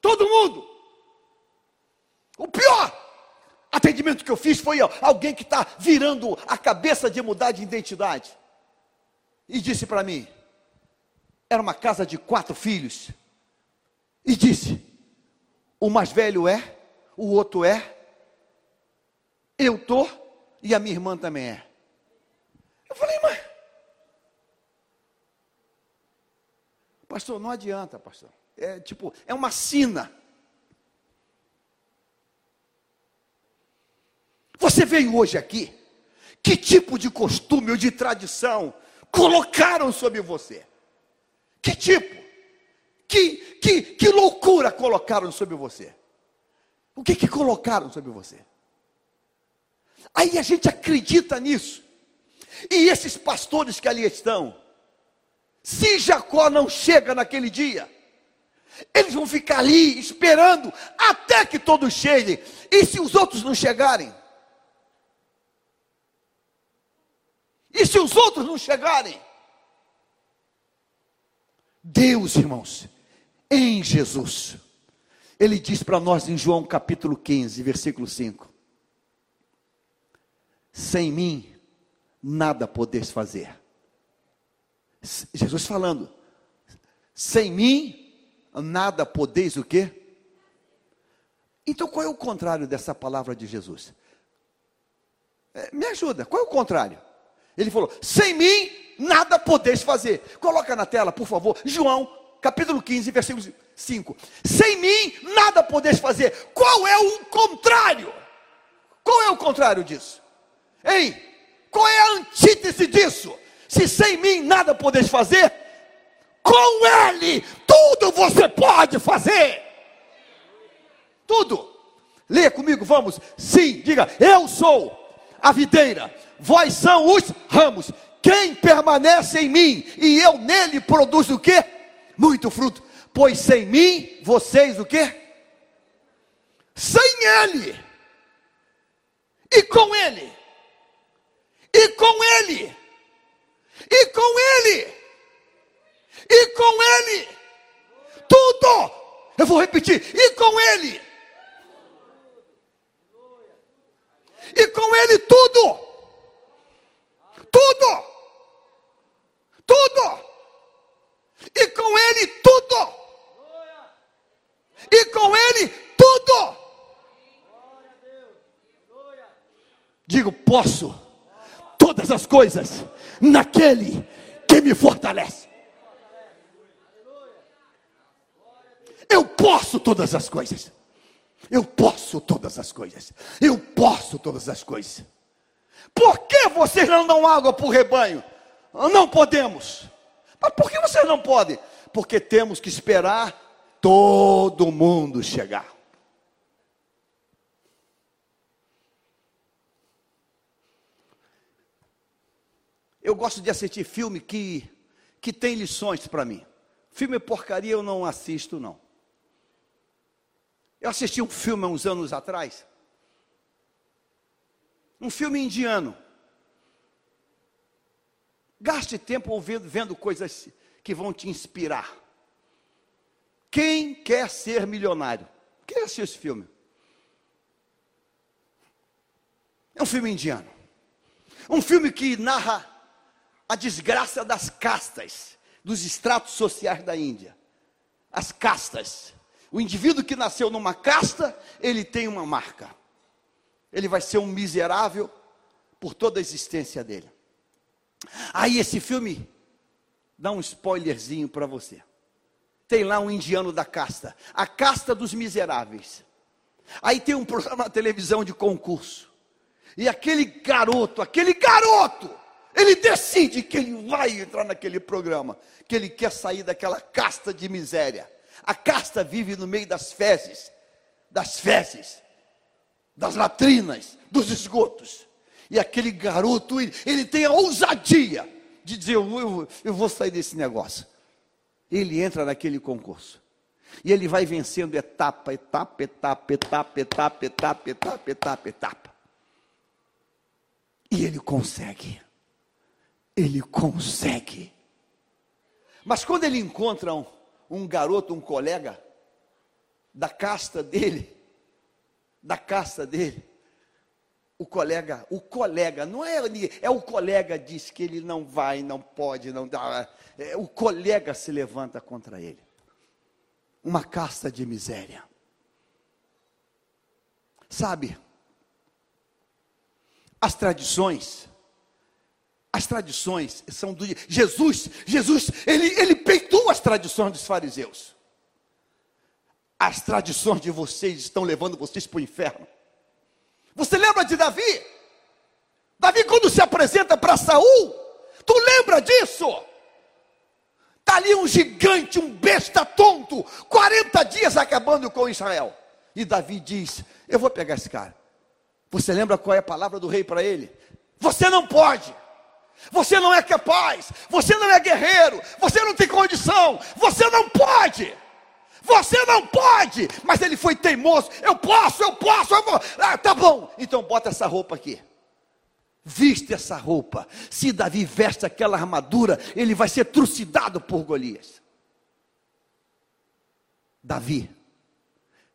Todo mundo. O pior atendimento que eu fiz foi alguém que está virando a cabeça de mudar de identidade. E disse para mim: era uma casa de quatro filhos. E disse: o mais velho é, o outro é, eu tô e a minha irmã também é. Eu falei, mas. Pastor, não adianta, pastor. É tipo, é uma sina. Você veio hoje aqui, que tipo de costume ou de tradição colocaram sobre você? Que tipo? Que, que, que loucura colocaram sobre você? O que, que colocaram sobre você? Aí a gente acredita nisso. E esses pastores que ali estão, se Jacó não chega naquele dia, eles vão ficar ali esperando até que todos cheguem. E se os outros não chegarem? E se os outros não chegarem? Deus, irmãos, em Jesus. Ele diz para nós em João capítulo 15, versículo 5: Sem mim nada podeis fazer. Jesus falando: Sem mim nada podeis o quê? Então qual é o contrário dessa palavra de Jesus? É, me ajuda, qual é o contrário? Ele falou: Sem mim nada podeis fazer. Coloca na tela, por favor, João, capítulo 15, versículo 5. Sem mim nada podeis fazer. Qual é o contrário? Qual é o contrário disso? Hein? Qual é a antítese disso? Se sem mim nada podeis fazer, com ele tudo você pode fazer. Tudo. Leia comigo, vamos. Sim, diga: Eu sou a videira, vós são os ramos. Quem permanece em mim e eu nele produz o que? Muito fruto. Pois sem mim, vocês o que? Sem ele, com ele, e com ele, e com ele, e com ele, tudo. Eu vou repetir, e com ele, e com ele tudo, tudo, tudo, e com ele tudo, e com ele tudo. Digo, posso todas as coisas naquele que me fortalece. Eu posso todas as coisas. Eu posso todas as coisas. Eu posso todas as coisas. Por que vocês não dão água para o rebanho? Não podemos. Mas por que vocês não podem? Porque temos que esperar todo mundo chegar. Eu gosto de assistir filme que, que tem lições para mim. Filme porcaria eu não assisto, não. Eu assisti um filme há uns anos atrás. Um filme indiano. Gaste tempo ouvindo, vendo coisas que vão te inspirar. Quem quer ser milionário? Quem assistiu esse filme? É um filme indiano. Um filme que narra a desgraça das castas, dos estratos sociais da Índia. As castas. O indivíduo que nasceu numa casta, ele tem uma marca. Ele vai ser um miserável por toda a existência dele. Aí esse filme dá um spoilerzinho para você. Tem lá um indiano da casta, a casta dos miseráveis. Aí tem um programa na televisão de concurso. E aquele garoto, aquele garoto, ele decide que ele vai entrar naquele programa, que ele quer sair daquela casta de miséria. A casta vive no meio das fezes, das fezes, das latrinas, dos esgotos. E aquele garoto, ele, ele tem a ousadia de dizer: eu, eu, eu vou sair desse negócio. Ele entra naquele concurso. E ele vai vencendo etapa, etapa, etapa, etapa, etapa, etapa, etapa, etapa, etapa. E ele consegue ele consegue. Mas quando ele encontra um, um garoto, um colega, da casta dele, da casta dele, o colega, o colega, não é, é o colega diz que ele não vai, não pode, não dá. É, o colega se levanta contra ele. Uma casta de miséria. Sabe? As tradições as tradições são do Jesus, Jesus, ele, ele as tradições dos fariseus. As tradições de vocês estão levando vocês para o inferno. Você lembra de Davi? Davi, quando se apresenta para Saul, tu lembra disso? Está ali um gigante, um besta tonto, 40 dias acabando com Israel. E Davi diz: Eu vou pegar esse cara. Você lembra qual é a palavra do rei para ele? Você não pode. Você não é capaz, você não é guerreiro, você não tem condição, você não pode. Você não pode, mas ele foi teimoso. Eu posso, eu posso, eu vou. Ah, tá bom. Então bota essa roupa aqui. Viste essa roupa. Se Davi veste aquela armadura, ele vai ser trucidado por Golias. Davi,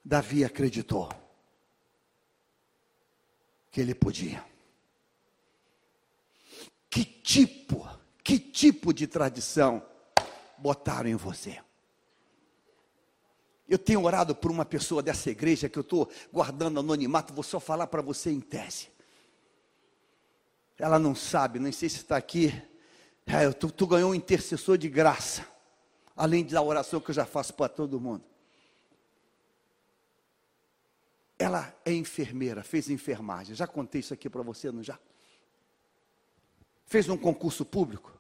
Davi acreditou que ele podia. Que tipo, que tipo de tradição botaram em você? Eu tenho orado por uma pessoa dessa igreja que eu estou guardando anonimato, vou só falar para você em tese. Ela não sabe, nem sei se está aqui. É, tu, tu ganhou um intercessor de graça, além da oração que eu já faço para todo mundo. Ela é enfermeira, fez enfermagem. Já contei isso aqui para você, não já? Fez um concurso público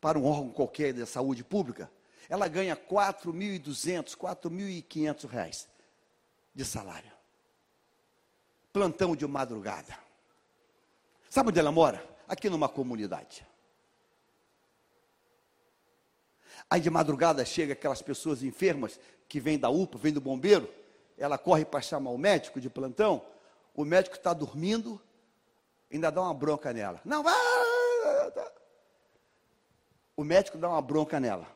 para um órgão qualquer da saúde pública, ela ganha 4.200, 4.500 reais de salário. Plantão de madrugada. Sabe onde ela mora? Aqui numa comunidade. Aí de madrugada chega aquelas pessoas enfermas que vêm da UPA, vêm do bombeiro, ela corre para chamar o médico de plantão, o médico está dormindo, ainda dá uma bronca nela. Não, vai. O médico dá uma bronca nela.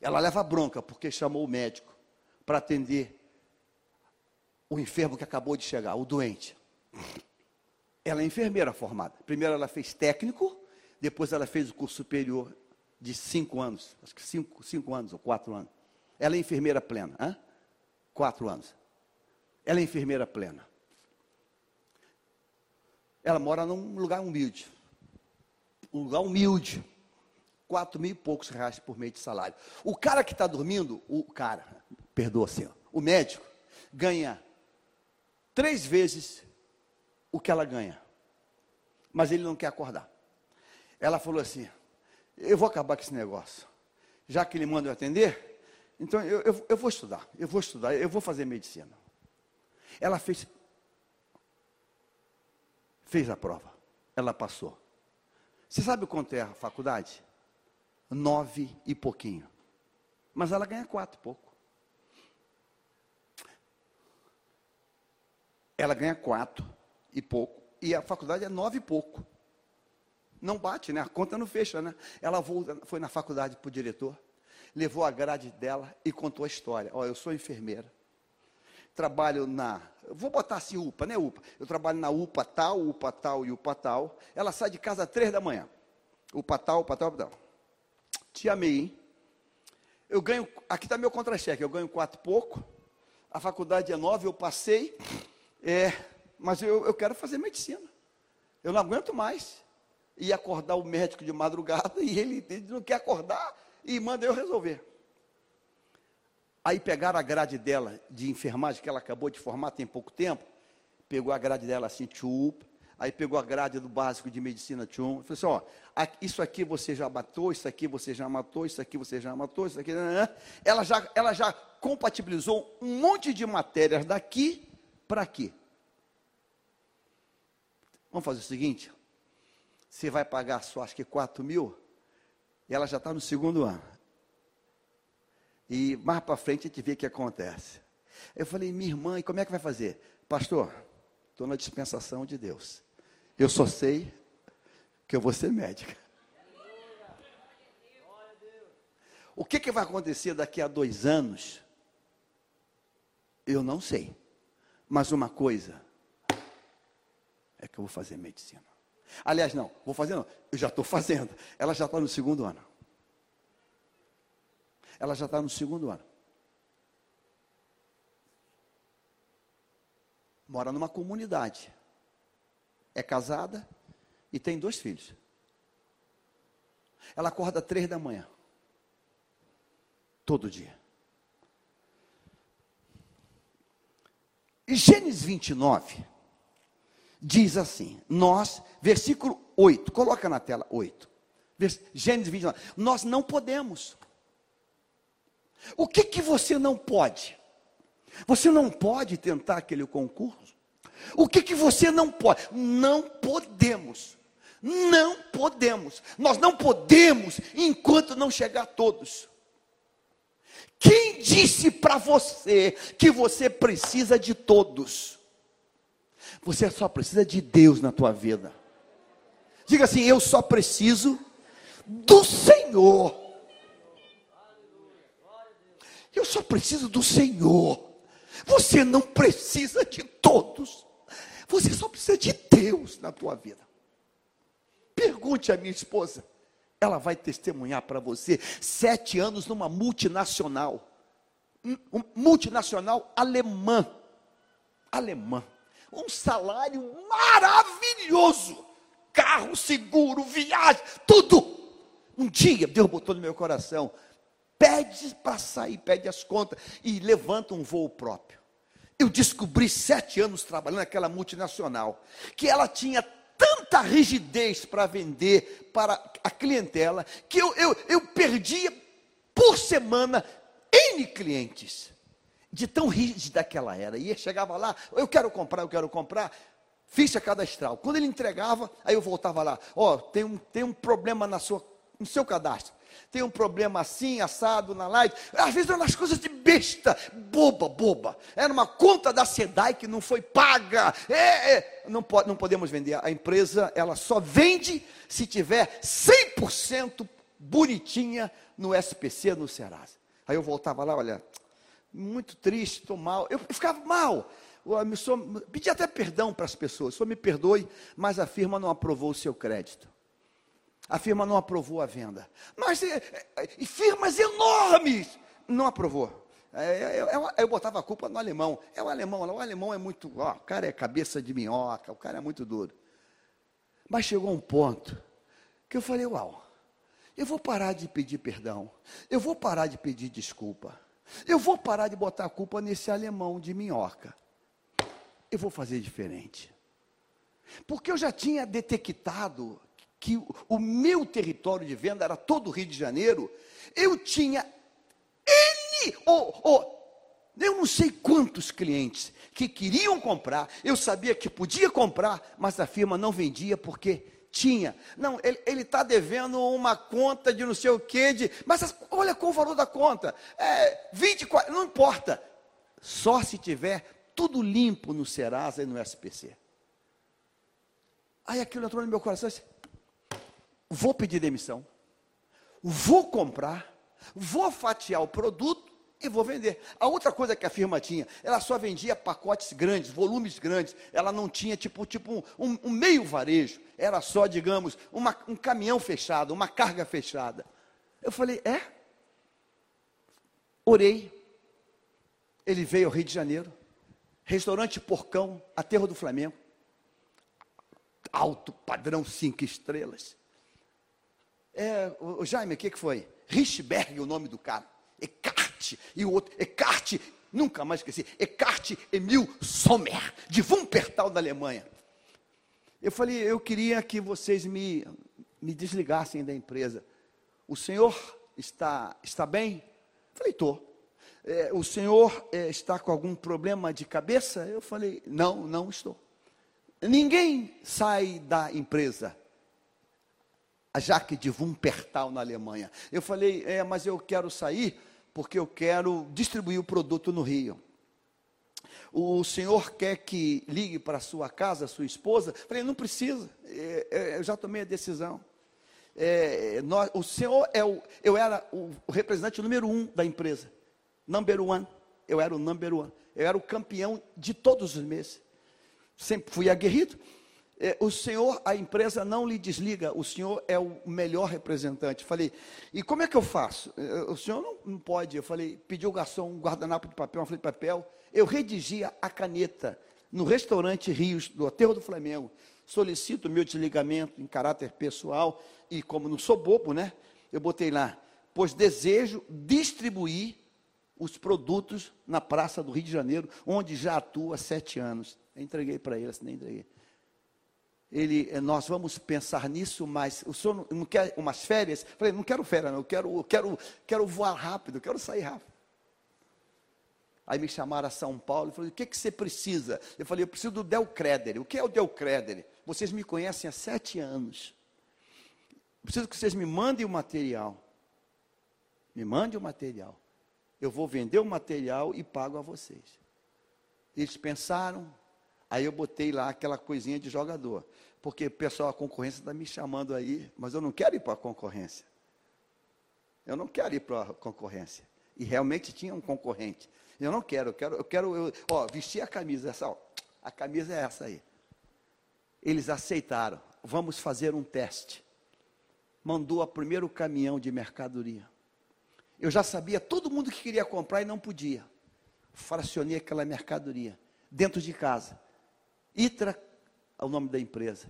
Ela leva bronca porque chamou o médico para atender o enfermo que acabou de chegar, o doente. Ela é enfermeira formada. Primeiro ela fez técnico, depois ela fez o curso superior de cinco anos, acho que cinco, cinco anos ou quatro anos. Ela é enfermeira plena, hein? quatro anos. Ela é enfermeira plena. Ela mora num lugar humilde. Um lugar humilde. Quatro mil e poucos reais por mês de salário. O cara que está dormindo, o cara, perdoa, senhor, o médico, ganha três vezes o que ela ganha. Mas ele não quer acordar. Ela falou assim: Eu vou acabar com esse negócio. Já que ele manda eu atender, então eu, eu, eu vou estudar, eu vou estudar, eu vou fazer medicina. Ela fez fez a prova. Ela passou. Você sabe quanto é a faculdade? Nove e pouquinho. Mas ela ganha quatro e pouco. Ela ganha quatro e pouco. E a faculdade é nove e pouco. Não bate, né? A conta não fecha, né? Ela foi na faculdade para o diretor, levou a grade dela e contou a história. Ó, eu sou enfermeira trabalho na. Vou botar assim UPA, né? UPA. Eu trabalho na UPA tal, UPA tal e UPA tal. Ela sai de casa às três da manhã. UPA tal, UPA tal, UPA tal. Te amei, hein? Eu ganho. Aqui está meu contra-cheque. Eu ganho quatro pouco. A faculdade é nove, eu passei. É, mas eu, eu quero fazer medicina. Eu não aguento mais. E acordar o médico de madrugada [LAUGHS] e ele, ele não quer acordar e manda eu resolver. Aí pegaram a grade dela de enfermagem, que ela acabou de formar tem pouco tempo, pegou a grade dela assim, tchup, aí pegou a grade do básico de medicina, tchum, falou assim, ó, isso aqui você já matou, isso aqui você já matou, isso aqui você já matou, isso aqui... Né, né, né. Ela já, ela já compatibilizou um monte de matérias daqui para aqui. Vamos fazer o seguinte, você vai pagar só acho que 4 mil, ela já está no segundo ano. E mais para frente a gente vê o que acontece. Eu falei, minha irmã, e como é que vai fazer? Pastor, estou na dispensação de Deus. Eu só sei que eu vou ser médica. O que, que vai acontecer daqui a dois anos? Eu não sei. Mas uma coisa é que eu vou fazer medicina. Aliás, não, vou fazer não, eu já estou fazendo. Ela já está no segundo ano. Ela já está no segundo ano. Mora numa comunidade. É casada e tem dois filhos. Ela acorda três da manhã. Todo dia. E Gênesis 29 diz assim: Nós, versículo 8, coloca na tela 8. Gênesis 29. Nós não podemos o que que você não pode? Você não pode tentar aquele concurso? O que que você não pode? Não podemos. Não podemos. Nós não podemos enquanto não chegar todos. Quem disse para você que você precisa de todos? Você só precisa de Deus na tua vida. Diga assim: eu só preciso do Senhor. Eu só preciso do Senhor. Você não precisa de todos. Você só precisa de Deus na tua vida. Pergunte à minha esposa. Ela vai testemunhar para você. Sete anos numa multinacional. Um, multinacional alemã. Alemã. Um salário maravilhoso. Carro seguro, viagem, tudo. Um dia Deus botou no meu coração pede para sair, pede as contas e levanta um voo próprio. Eu descobri sete anos trabalhando naquela multinacional, que ela tinha tanta rigidez para vender para a clientela, que eu, eu, eu perdia por semana N clientes. De tão rígida que ela era. E chegava lá, eu quero comprar, eu quero comprar ficha cadastral. Quando ele entregava, aí eu voltava lá, ó, oh, tem um, tem um problema na sua, no seu cadastro. Tem um problema assim, assado na live. Às vezes eram as coisas de besta, boba, boba. Era uma conta da SEDAI que não foi paga. É, é. Não, pode, não podemos vender. A empresa, ela só vende se tiver 100% bonitinha no SPC, no Serasa. Aí eu voltava lá, olha, muito triste, estou mal. Eu ficava mal. Pedi até perdão para as pessoas. Só me perdoe, mas a firma não aprovou o seu crédito. A firma não aprovou a venda. Mas e, e firmas enormes não aprovou. É, eu, eu, eu, botava a culpa no alemão. É o alemão, o alemão é muito, ó, o cara é cabeça de minhoca, o cara é muito duro. Mas chegou um ponto que eu falei, uau, eu vou parar de pedir perdão, eu vou parar de pedir desculpa, eu vou parar de botar a culpa nesse alemão de minhoca. Eu vou fazer diferente. Porque eu já tinha detectado que o meu território de venda era todo o Rio de Janeiro, eu tinha N, oh, oh, eu não sei quantos clientes que queriam comprar, eu sabia que podia comprar, mas a firma não vendia porque tinha. Não, ele está devendo uma conta de não sei o quê, de, mas olha qual o valor da conta. É 20, 40, não importa. Só se tiver tudo limpo no Serasa e no SPC. Aí aquilo entrou no meu coração, disse, vou pedir demissão, vou comprar, vou fatiar o produto e vou vender. A outra coisa que a firma tinha, ela só vendia pacotes grandes, volumes grandes. Ela não tinha tipo, tipo um, um meio varejo. Era só, digamos, uma, um caminhão fechado, uma carga fechada. Eu falei, é? Orei. Ele veio ao Rio de Janeiro. Restaurante Porcão, Aterro do Flamengo. Alto padrão, cinco estrelas. É, o, Jaime, o que, que foi? Richberg, o nome do cara. Eckhart, e o outro, Eckhart, nunca mais esqueci, Eckhart Emil Sommer, de Wuppertal, da Alemanha. Eu falei, eu queria que vocês me, me desligassem da empresa. O senhor está, está bem? Eu falei, estou. É, o senhor é, está com algum problema de cabeça? Eu falei, não, não estou. Ninguém sai da empresa a Jaque de Wumpertal, na Alemanha. Eu falei, é, mas eu quero sair porque eu quero distribuir o produto no Rio. O senhor quer que ligue para sua casa, sua esposa? Eu falei, não precisa, é, é, eu já tomei a decisão. É, nós, o senhor é o, eu era o, representante número um da empresa, number one. Eu era o number one. Eu era o campeão de todos os meses. Sempre fui aguerrido o senhor, a empresa não lhe desliga, o senhor é o melhor representante. Falei, e como é que eu faço? É, o senhor não, não pode. Eu falei, pediu o garçom um guardanapo de papel, uma folha de papel. Eu redigia a caneta no restaurante Rios, do Aterro do Flamengo. Solicito meu desligamento em caráter pessoal e, como não sou bobo, né? Eu botei lá, pois desejo distribuir os produtos na Praça do Rio de Janeiro, onde já atuo há sete anos. Entreguei para ele, assim, nem entreguei ele, eh, nós vamos pensar nisso, mas o senhor não, não quer umas férias? Eu falei, não quero férias, não, eu quero, eu quero, quero voar rápido, eu quero sair rápido. Aí me chamaram a São Paulo e falaram, o que, que você precisa? Eu falei, eu preciso do Del Creder. O que é o Del Creder? Vocês me conhecem há sete anos. Preciso que vocês me mandem o material. Me mandem o material. Eu vou vender o material e pago a vocês. Eles pensaram, Aí eu botei lá aquela coisinha de jogador. Porque pessoal, a concorrência está me chamando aí, mas eu não quero ir para a concorrência. Eu não quero ir para a concorrência. E realmente tinha um concorrente. Eu não quero, eu quero, eu quero, eu, ó, vestir a camisa, essa, ó, a camisa é essa aí. Eles aceitaram. Vamos fazer um teste. Mandou o primeiro caminhão de mercadoria. Eu já sabia todo mundo que queria comprar e não podia. Fracionei aquela mercadoria dentro de casa. Itra é o nome da empresa.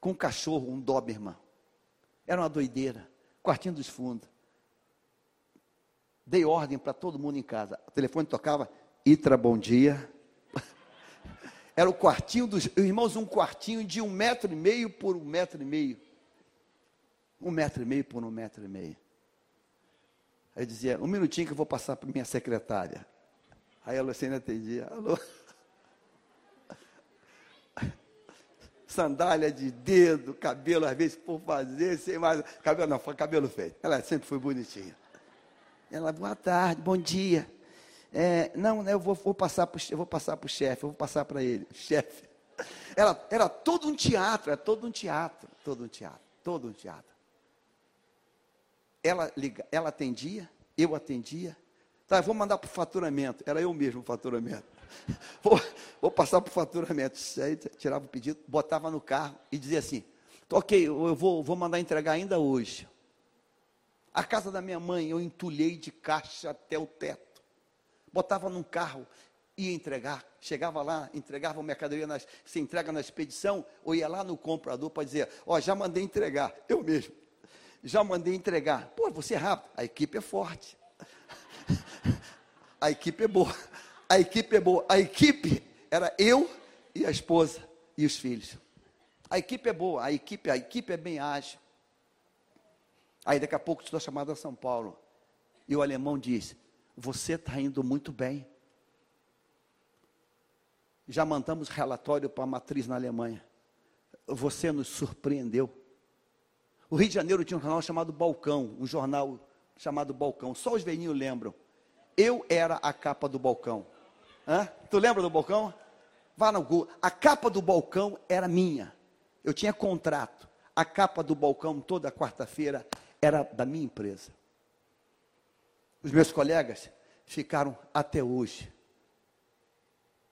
Com um cachorro, um Doberman. Era uma doideira. Quartinho dos fundos. Dei ordem para todo mundo em casa. O telefone tocava, Itra, bom dia. [LAUGHS] Era o quartinho dos. Irmãos, um quartinho de um metro e meio por um metro e meio. Um metro e meio por um metro e meio. Aí dizia, um minutinho que eu vou passar para minha secretária. Aí a Luciana atendia, alô. Sandália de dedo, cabelo às vezes por fazer, sem mais. Cabelo não, foi cabelo feito. Ela sempre foi bonitinha. Ela, boa tarde, bom dia. É, não, né, eu vou, vou passar para o chefe, eu vou passar para ele, [LAUGHS] chefe. Era, era todo um teatro, era todo um teatro, todo um teatro, todo um teatro. Ela, liga, ela atendia, eu atendia. Tá, eu vou mandar para o faturamento. Era eu mesmo o faturamento. [LAUGHS] Vou, vou passar para o faturamento. Aí tirava o pedido, botava no carro e dizia assim: ok, eu vou, vou mandar entregar ainda hoje. A casa da minha mãe eu entulhei de caixa até o teto. Botava num carro, ia entregar. Chegava lá, entregava a mercadoria, nas, se entrega na expedição, ou ia lá no comprador para dizer: Ó, oh, já mandei entregar. Eu mesmo. Já mandei entregar. Pô, você é rápido. A equipe é forte. [LAUGHS] A equipe é boa. A equipe é boa. A equipe era eu e a esposa e os filhos. A equipe é boa, a equipe, a equipe é bem ágil. Aí daqui a pouco estou chamado a São Paulo. E o alemão disse: Você está indo muito bem. Já mandamos relatório para a matriz na Alemanha. Você nos surpreendeu. O Rio de Janeiro tinha um jornal chamado Balcão, um jornal chamado Balcão. Só os velhinhos lembram. Eu era a capa do balcão. Hã? Tu lembra do balcão? Vá no Google. A capa do balcão era minha. Eu tinha contrato. A capa do balcão toda quarta-feira era da minha empresa. Os meus colegas ficaram até hoje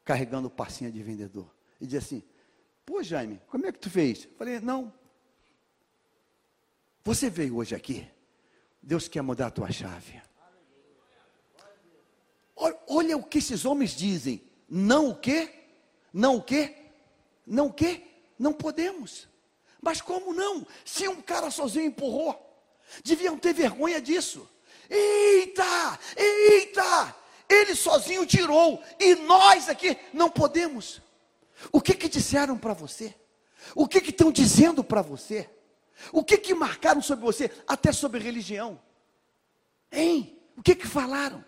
carregando passinha de vendedor. E dizia assim: Pô, Jaime, como é que tu fez? Eu falei: Não. Você veio hoje aqui. Deus quer mudar a tua chave. Olha, o que esses homens dizem. Não o quê? Não o quê? Não o quê? Não podemos. Mas como não? Se um cara sozinho empurrou. Deviam ter vergonha disso. Eita! Eita! Ele sozinho tirou e nós aqui não podemos. O que que disseram para você? O que que estão dizendo para você? O que que marcaram sobre você, até sobre religião? Hein? O que que falaram?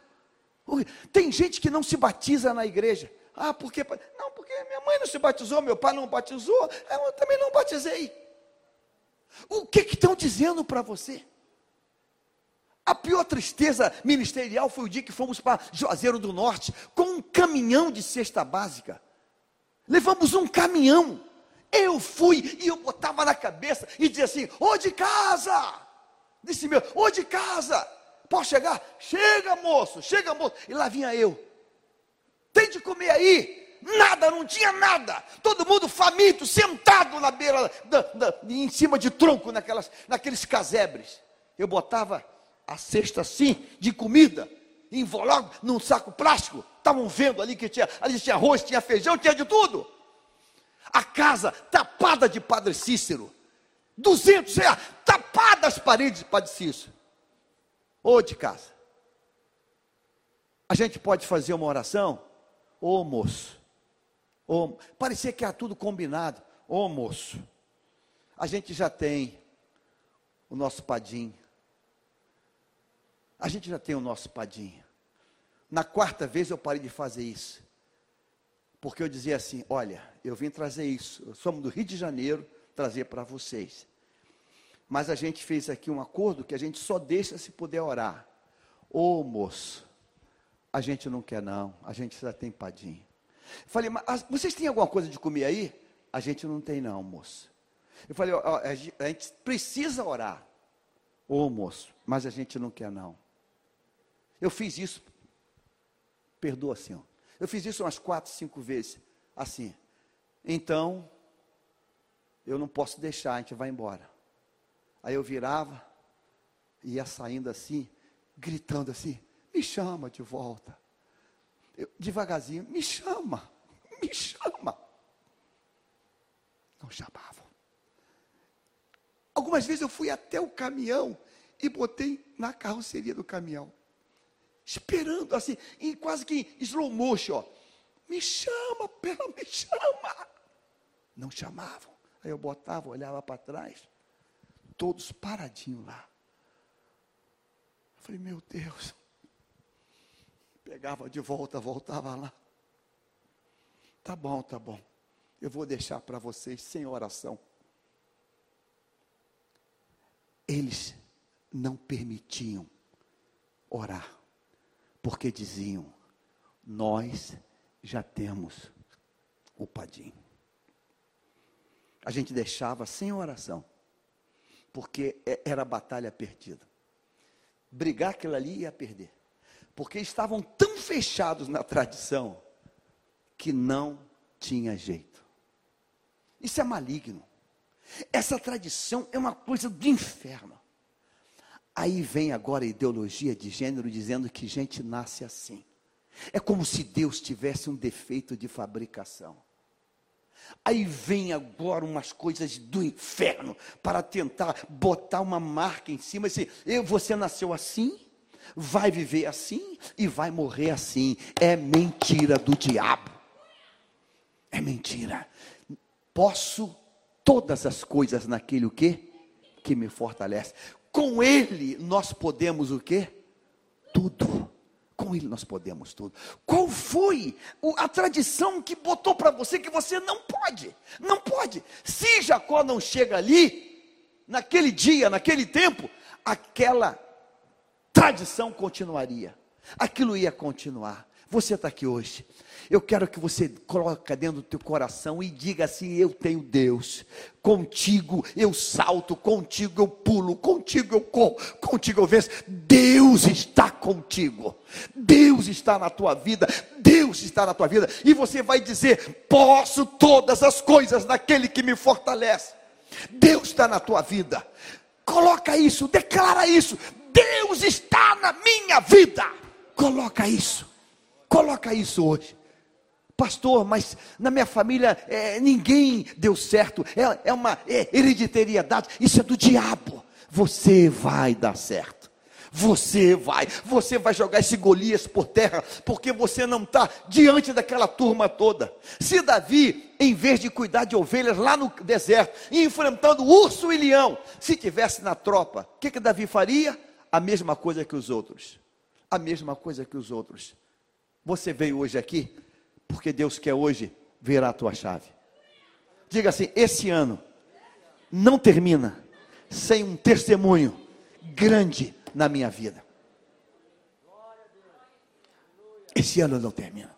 Tem gente que não se batiza na igreja. Ah, por quê? Não, porque minha mãe não se batizou, meu pai não batizou, eu também não batizei. O que que estão dizendo para você? A pior tristeza ministerial foi o dia que fomos para Juazeiro do Norte com um caminhão de cesta básica. Levamos um caminhão. Eu fui e eu botava na cabeça e dizia assim: Ô de casa! Disse meu, ô de casa! Posso chegar? Chega, moço, chega, moço. E lá vinha eu. Tem de comer aí? Nada, não tinha nada. Todo mundo faminto, sentado na beira, da, da, em cima de tronco, naquelas, naqueles casebres. Eu botava a cesta assim, de comida, envolado num saco plástico. Estavam vendo ali que tinha, ali tinha arroz, tinha feijão, tinha de tudo. A casa tapada de Padre Cícero. 200 reais, tapadas as paredes de Padre Cícero. Ou de casa. A gente pode fazer uma oração? Ô moço. Ô, parecia que era tudo combinado. Ô moço. A gente já tem o nosso padim. A gente já tem o nosso padinho. Na quarta vez eu parei de fazer isso. Porque eu dizia assim: olha, eu vim trazer isso. Somos do Rio de Janeiro, trazer para vocês. Mas a gente fez aqui um acordo que a gente só deixa se puder orar. Ô moço, a gente não quer não, a gente já tem. Falei, mas vocês têm alguma coisa de comer aí? A gente não tem não, moço. Eu falei, ó, a gente precisa orar. Ô moço, mas a gente não quer não. Eu fiz isso, perdoa, Senhor. Eu fiz isso umas quatro, cinco vezes, assim. Então, eu não posso deixar, a gente vai embora. Aí eu virava, ia saindo assim, gritando assim: me chama de volta. Eu, devagarzinho, me chama, me chama. Não chamavam. Algumas vezes eu fui até o caminhão e botei na carroceria do caminhão esperando assim, em quase que slow motion, ó. Me chama, pela, me chama. Não chamavam. Aí eu botava, olhava para trás, todos paradinhos lá. Eu falei, meu Deus. Pegava de volta, voltava lá. Tá bom, tá bom. eu vou deixar para vocês sem oração. Eles não permitiam orar, porque diziam: Nós já temos o padim. A gente deixava sem oração, porque é, era batalha perdida. Brigar aquilo ali ia perder, porque estavam tão fechados na tradição que não tinha jeito. Isso é maligno. Essa tradição é uma coisa do inferno. Aí vem agora a ideologia de gênero dizendo que gente nasce assim. É como se Deus tivesse um defeito de fabricação. Aí vem agora umas coisas do inferno para tentar botar uma marca em cima e dizer, você nasceu assim, vai viver assim e vai morrer assim. É mentira do diabo. É mentira. Posso todas as coisas naquele o quê? Que me fortalece. Com ele nós podemos o quê? Tudo. Com ele nós podemos tudo. Qual foi a tradição que botou para você que você não pode? Não pode. Se Jacó não chega ali, naquele dia, naquele tempo, aquela tradição continuaria. Aquilo ia continuar. Você está aqui hoje. Eu quero que você coloque dentro do teu coração e diga assim: Eu tenho Deus. Contigo eu salto, contigo eu pulo, contigo eu corro, contigo eu venço. Deus está contigo. Deus está na tua vida. Deus está na tua vida. E você vai dizer: Posso todas as coisas naquele que me fortalece. Deus está na tua vida. Coloca isso, declara isso. Deus está na minha vida. Coloca isso. Coloca isso hoje. Pastor, mas na minha família é, ninguém deu certo, é, é uma é, hereditariedade, isso é do diabo. Você vai dar certo. Você vai, você vai jogar esse Golias por terra, porque você não está diante daquela turma toda. Se Davi, em vez de cuidar de ovelhas lá no deserto, enfrentando urso e leão, se tivesse na tropa, o que, que Davi faria? A mesma coisa que os outros. A mesma coisa que os outros. Você veio hoje aqui porque Deus quer hoje virar a tua chave. Diga assim: esse ano não termina sem um testemunho grande na minha vida. Esse ano não termina.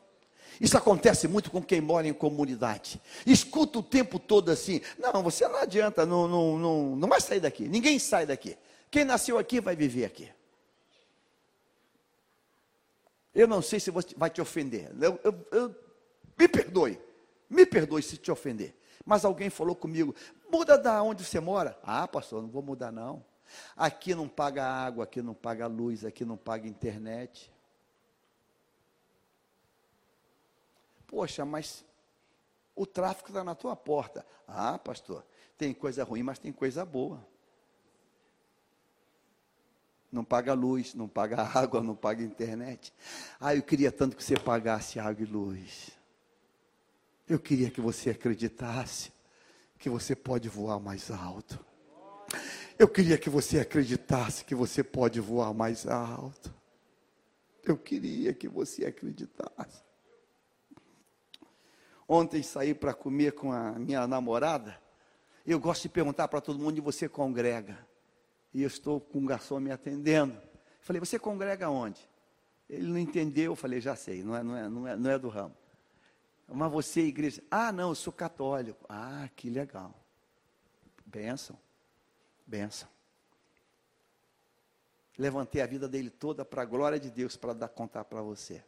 Isso acontece muito com quem mora em comunidade. Escuta o tempo todo assim: não, você não adianta, não, não, não, não vai sair daqui. Ninguém sai daqui. Quem nasceu aqui vai viver aqui. Eu não sei se vai te ofender. Eu, eu, eu, me perdoe. Me perdoe se te ofender. Mas alguém falou comigo: muda da onde você mora. Ah, pastor, não vou mudar não. Aqui não paga água, aqui não paga luz, aqui não paga internet. Poxa, mas o tráfico está na tua porta. Ah, pastor, tem coisa ruim, mas tem coisa boa não paga luz, não paga [LAUGHS] água, não paga internet. Ah, eu queria tanto que você pagasse água e luz. Eu queria que você acreditasse que você pode voar mais alto. Eu queria que você acreditasse que você pode voar mais alto. Eu queria que você acreditasse. Ontem saí para comer com a minha namorada. Eu gosto de perguntar para todo mundo onde você congrega e eu estou com um garçom me atendendo. Falei, você congrega onde? Ele não entendeu, eu falei, já sei, não é, não é, não é, não é do ramo. Mas você, igreja? Ah, não, eu sou católico. Ah, que legal. Benção, benção. Levantei a vida dele toda para a glória de Deus para dar contar para você.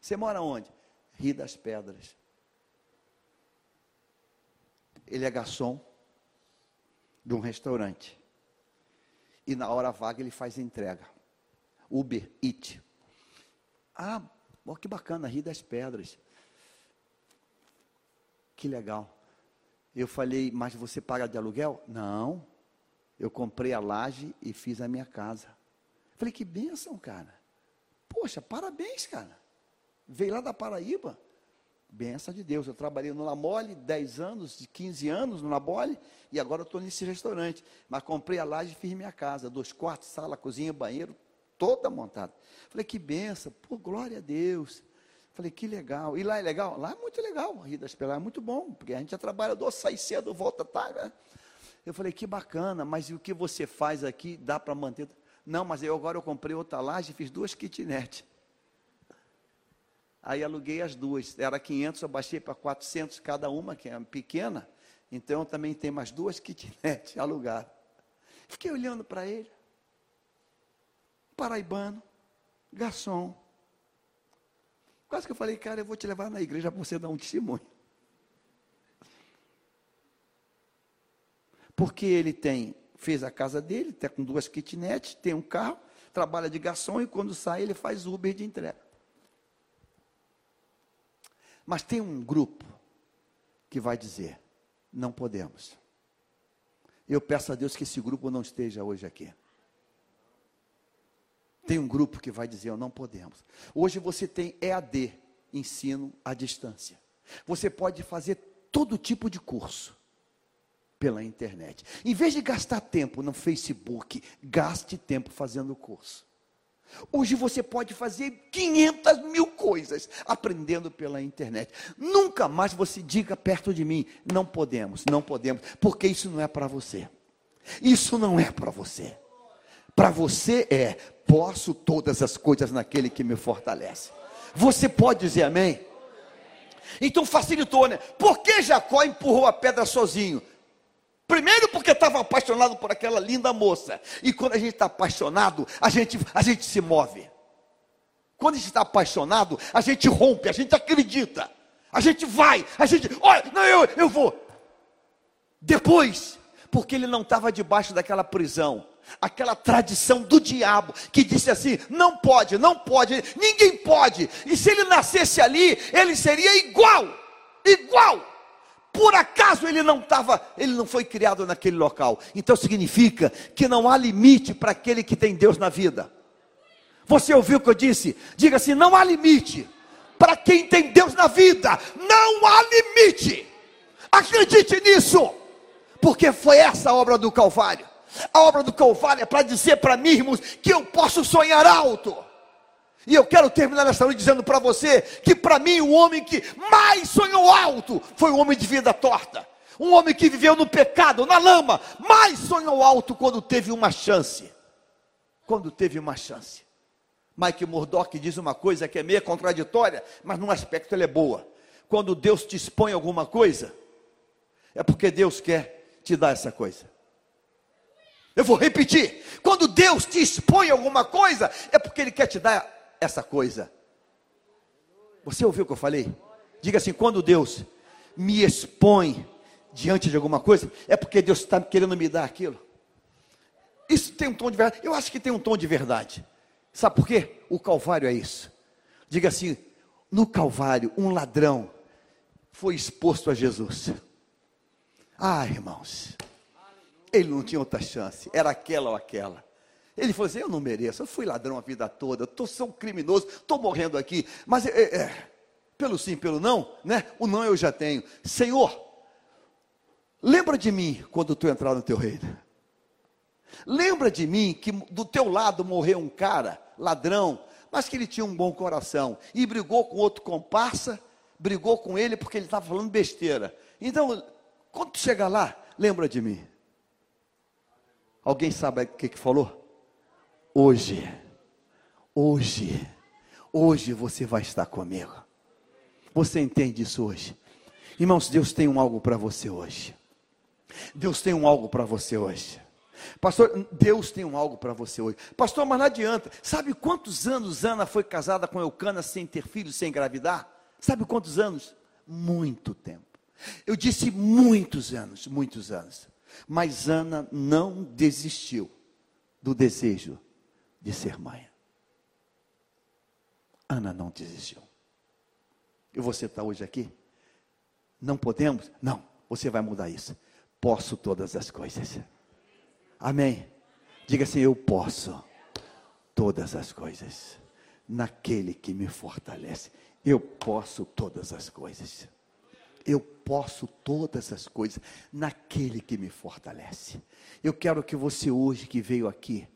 Você mora onde? Rio das Pedras. Ele é garçom de um restaurante e na hora vaga ele faz entrega. Uber Eat. Ah, ó, que bacana, Rio das Pedras. Que legal. Eu falei, mas você paga de aluguel? Não. Eu comprei a laje e fiz a minha casa. Falei, que bênção, cara. Poxa, parabéns, cara. Veio lá da Paraíba. Benção de Deus. Eu trabalhei no Lamole 10 anos, 15 anos no Lamole, e agora estou nesse restaurante. Mas comprei a laje e fiz minha casa. Dois quartos, sala, cozinha, banheiro, toda montada. Falei, que benção, pô, glória a Deus. Falei, que legal. E lá é legal? Lá é muito legal. Rio das Pelas é muito bom, porque a gente é trabalhador, sai cedo, volta tarde. Né? Eu falei, que bacana, mas o que você faz aqui dá para manter? Não, mas eu agora eu comprei outra laje e fiz duas kitnet. Aí aluguei as duas. Era 500, eu baixei para 400 cada uma, que é pequena. Então também tem mais duas [LAUGHS] kitnet alugadas. Fiquei olhando para ele. Paraibano, garçom. Quase que eu falei, cara, eu vou te levar na igreja para você dar um testemunho. Porque ele tem, fez a casa dele, está com duas kitnets, tem um carro, trabalha de garçom e quando sai ele faz Uber de entrega. Mas tem um grupo que vai dizer: não podemos. Eu peço a Deus que esse grupo não esteja hoje aqui. Tem um grupo que vai dizer: não podemos. Hoje você tem EAD, ensino à distância. Você pode fazer todo tipo de curso pela internet. Em vez de gastar tempo no Facebook, gaste tempo fazendo curso. Hoje você pode fazer 500 mil coisas aprendendo pela internet. Nunca mais você diga perto de mim: não podemos, não podemos, porque isso não é para você. Isso não é para você. Para você é: posso todas as coisas naquele que me fortalece. Você pode dizer amém? Então facilitou, né? Por que Jacó empurrou a pedra sozinho? Primeiro porque estava apaixonado por aquela linda moça. E quando a gente está apaixonado, a gente, a gente se move. Quando a gente está apaixonado, a gente rompe, a gente acredita. A gente vai, a gente, olha, não, eu, eu vou. Depois, porque ele não estava debaixo daquela prisão, aquela tradição do diabo, que disse assim: não pode, não pode, ninguém pode. E se ele nascesse ali, ele seria igual, igual por acaso ele não estava, ele não foi criado naquele local. Então significa que não há limite para aquele que tem Deus na vida. Você ouviu o que eu disse? Diga assim: não há limite para quem tem Deus na vida. Não há limite. Acredite nisso, porque foi essa a obra do Calvário. A obra do Calvário é para dizer para mim, irmãos, que eu posso sonhar alto. E eu quero terminar esta noite dizendo para você que para mim o homem que mais sonhou alto foi o homem de vida torta. Um homem que viveu no pecado, na lama, mais sonhou alto quando teve uma chance. Quando teve uma chance. Mike Murdock diz uma coisa que é meio contraditória, mas num aspecto ela é boa. Quando Deus te expõe alguma coisa, é porque Deus quer te dar essa coisa. Eu vou repetir: quando Deus te expõe alguma coisa, é porque Ele quer te dar essa coisa. Você ouviu o que eu falei? Diga assim: quando Deus me expõe diante de alguma coisa, é porque Deus está querendo me dar aquilo. Isso tem um tom de verdade. Eu acho que tem um tom de verdade. Sabe por quê? O Calvário é isso. Diga assim: no Calvário, um ladrão foi exposto a Jesus. Ah, irmãos, ele não tinha outra chance, era aquela ou aquela. Ele falou assim: Eu não mereço, eu fui ladrão a vida toda, eu sou um criminoso, estou morrendo aqui, mas é, é, pelo sim, pelo não, né? O não eu já tenho. Senhor, lembra de mim quando tu entrar no teu reino. Lembra de mim que do teu lado morreu um cara, ladrão, mas que ele tinha um bom coração e brigou com outro comparsa, brigou com ele porque ele estava falando besteira. Então, quando tu chegar lá, lembra de mim. Alguém sabe o que, que falou? Hoje, hoje, hoje você vai estar comigo. Você entende isso hoje? Irmãos, Deus tem um algo para você hoje. Deus tem um algo para você hoje. Pastor, Deus tem um algo para você hoje. Pastor, mas não adianta. Sabe quantos anos Ana foi casada com Eucana sem ter filho, sem engravidar? Sabe quantos anos? Muito tempo. Eu disse muitos anos, muitos anos. Mas Ana não desistiu do desejo de ser mãe. Ana não desistiu. E você está hoje aqui? Não podemos? Não, você vai mudar isso. Posso todas as coisas. Amém. Diga assim: Eu posso todas as coisas naquele que me fortalece. Eu posso todas as coisas. Eu posso todas as coisas naquele que me fortalece. Eu quero que você hoje que veio aqui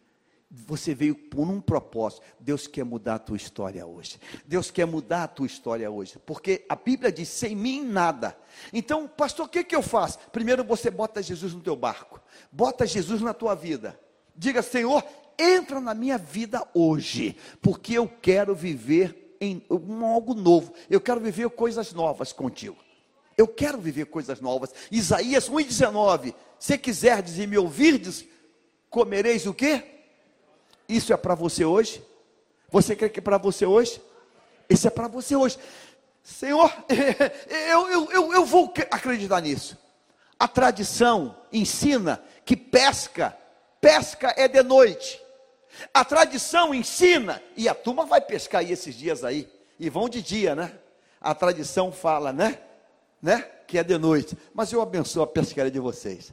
Você veio por um propósito. Deus quer mudar a tua história hoje. Deus quer mudar a tua história hoje. Porque a Bíblia diz: sem mim nada. Então, pastor, o que, que eu faço? Primeiro você bota Jesus no teu barco. Bota Jesus na tua vida. Diga, Senhor, entra na minha vida hoje. Porque eu quero viver em algo novo. Eu quero viver coisas novas contigo. Eu quero viver coisas novas. Isaías 1,19. Se quiserdes e me ouvirdes, comereis o quê? Isso é para você hoje? Você crê que é para você hoje? Isso é para você hoje. Senhor, [LAUGHS] eu, eu, eu, eu vou acreditar nisso. A tradição ensina que pesca, pesca é de noite. A tradição ensina, e a turma vai pescar aí esses dias aí, e vão de dia, né? A tradição fala, né? Né? Que é de noite. Mas eu abençoo a pescaria de vocês.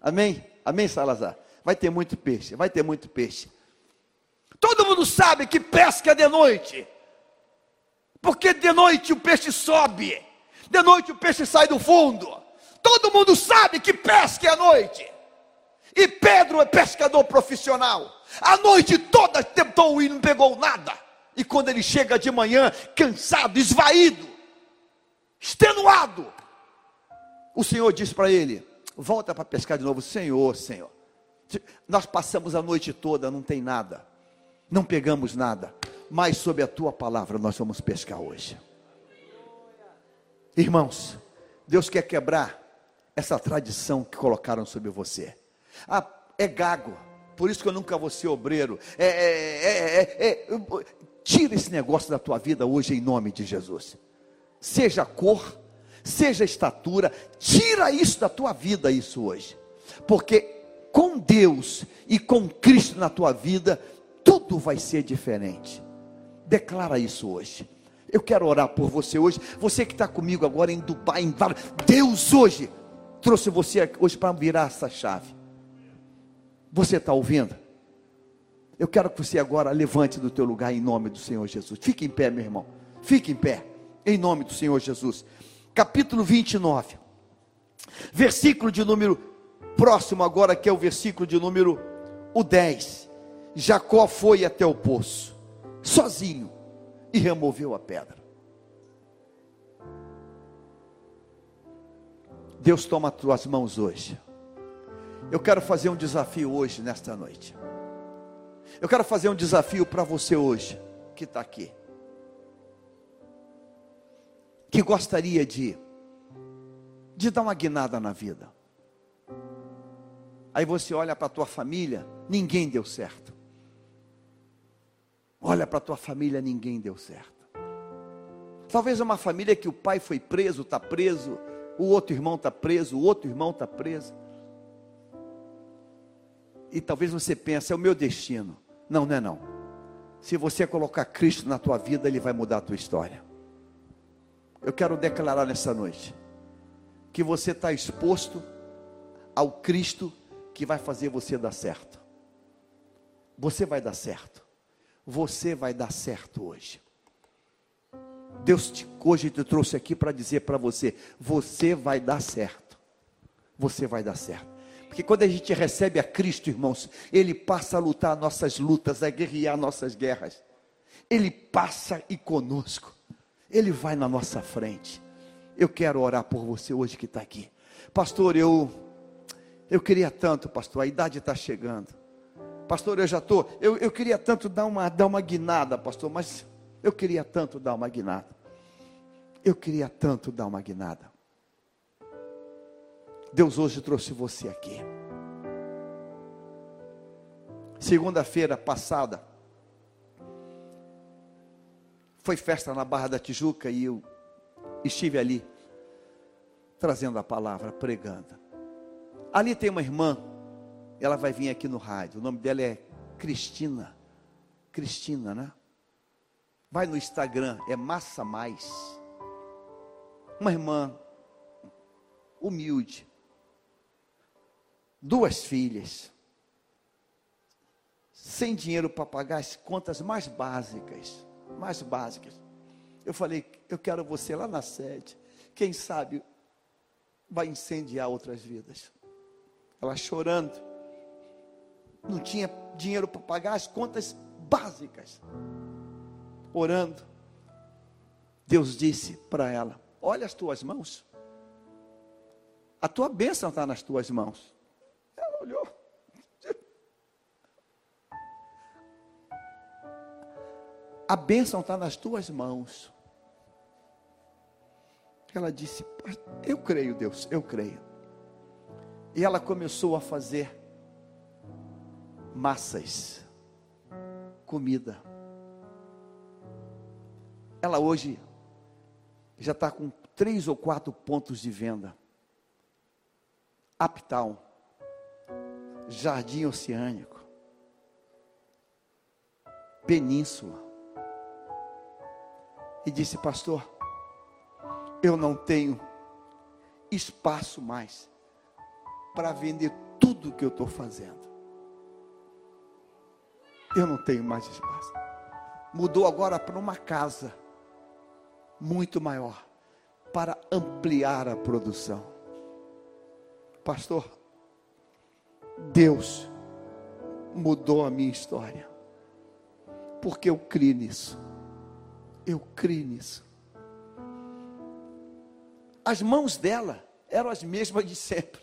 Amém? Amém, Salazar? Vai ter muito peixe, vai ter muito peixe. Todo mundo sabe que pesca de noite. Porque de noite o peixe sobe. De noite o peixe sai do fundo. Todo mundo sabe que pesca é à noite. E Pedro é pescador profissional. A noite toda tentou e não pegou nada. E quando ele chega de manhã, cansado, esvaído, extenuado, o Senhor diz para ele: Volta para pescar de novo. Senhor, Senhor, nós passamos a noite toda, não tem nada não pegamos nada, mas sob a tua palavra nós vamos pescar hoje. Irmãos, Deus quer quebrar essa tradição que colocaram sobre você. Ah, é gago, por isso que eu nunca vou ser obreiro. É, é, é, é, tira esse negócio da tua vida hoje em nome de Jesus. Seja cor, seja estatura, tira isso da tua vida, isso hoje. Porque com Deus e com Cristo na tua vida, tudo vai ser diferente. Declara isso hoje. Eu quero orar por você hoje. Você que está comigo agora em Dubai, em Deus hoje trouxe você hoje para virar essa chave. Você está ouvindo? Eu quero que você agora levante do teu lugar em nome do Senhor Jesus. Fique em pé, meu irmão. Fique em pé. Em nome do Senhor Jesus. Capítulo 29. Versículo de número próximo agora, que é o versículo de número o 10. Jacó foi até o poço, sozinho, e removeu a pedra. Deus toma as tuas mãos hoje. Eu quero fazer um desafio hoje, nesta noite. Eu quero fazer um desafio para você hoje, que está aqui. Que gostaria de, de dar uma guinada na vida. Aí você olha para a tua família, ninguém deu certo. Olha para a tua família, ninguém deu certo. Talvez uma família que o pai foi preso, está preso, o outro irmão está preso, o outro irmão está preso. E talvez você pense, é o meu destino. Não, não é não. Se você colocar Cristo na tua vida, Ele vai mudar a tua história. Eu quero declarar nessa noite que você está exposto ao Cristo que vai fazer você dar certo. Você vai dar certo você vai dar certo hoje. Deus te, hoje te trouxe aqui para dizer para você: você vai dar certo. Você vai dar certo. Porque quando a gente recebe a Cristo, irmãos, Ele passa a lutar nossas lutas, a guerrear nossas guerras. Ele passa e conosco. Ele vai na nossa frente. Eu quero orar por você hoje que está aqui. Pastor, eu, eu queria tanto, pastor, a idade está chegando pastor, eu já estou, eu, eu queria tanto dar uma, dar uma guinada, pastor, mas eu queria tanto dar uma guinada. Eu queria tanto dar uma guinada. Deus hoje trouxe você aqui. Segunda-feira passada, foi festa na Barra da Tijuca e eu estive ali, trazendo a palavra, pregando. Ali tem uma irmã ela vai vir aqui no rádio. O nome dela é Cristina. Cristina, né? Vai no Instagram, é Massa Mais. Uma irmã humilde. Duas filhas. Sem dinheiro para pagar as contas mais básicas. Mais básicas. Eu falei, eu quero você lá na sede. Quem sabe vai incendiar outras vidas. Ela chorando não tinha dinheiro para pagar as contas básicas. Orando, Deus disse para ela: Olha as tuas mãos, a tua bênção está nas tuas mãos. Ela olhou. A bênção está nas tuas mãos. Ela disse: Eu creio, Deus, eu creio. E ela começou a fazer massas, comida. Ela hoje já está com três ou quatro pontos de venda. Uptown, Jardim Oceânico, Península. E disse, pastor, eu não tenho espaço mais para vender tudo que eu estou fazendo. Eu não tenho mais espaço. Mudou agora para uma casa muito maior para ampliar a produção. Pastor, Deus mudou a minha história. Porque eu criei nisso. Eu criei nisso. As mãos dela eram as mesmas de sempre.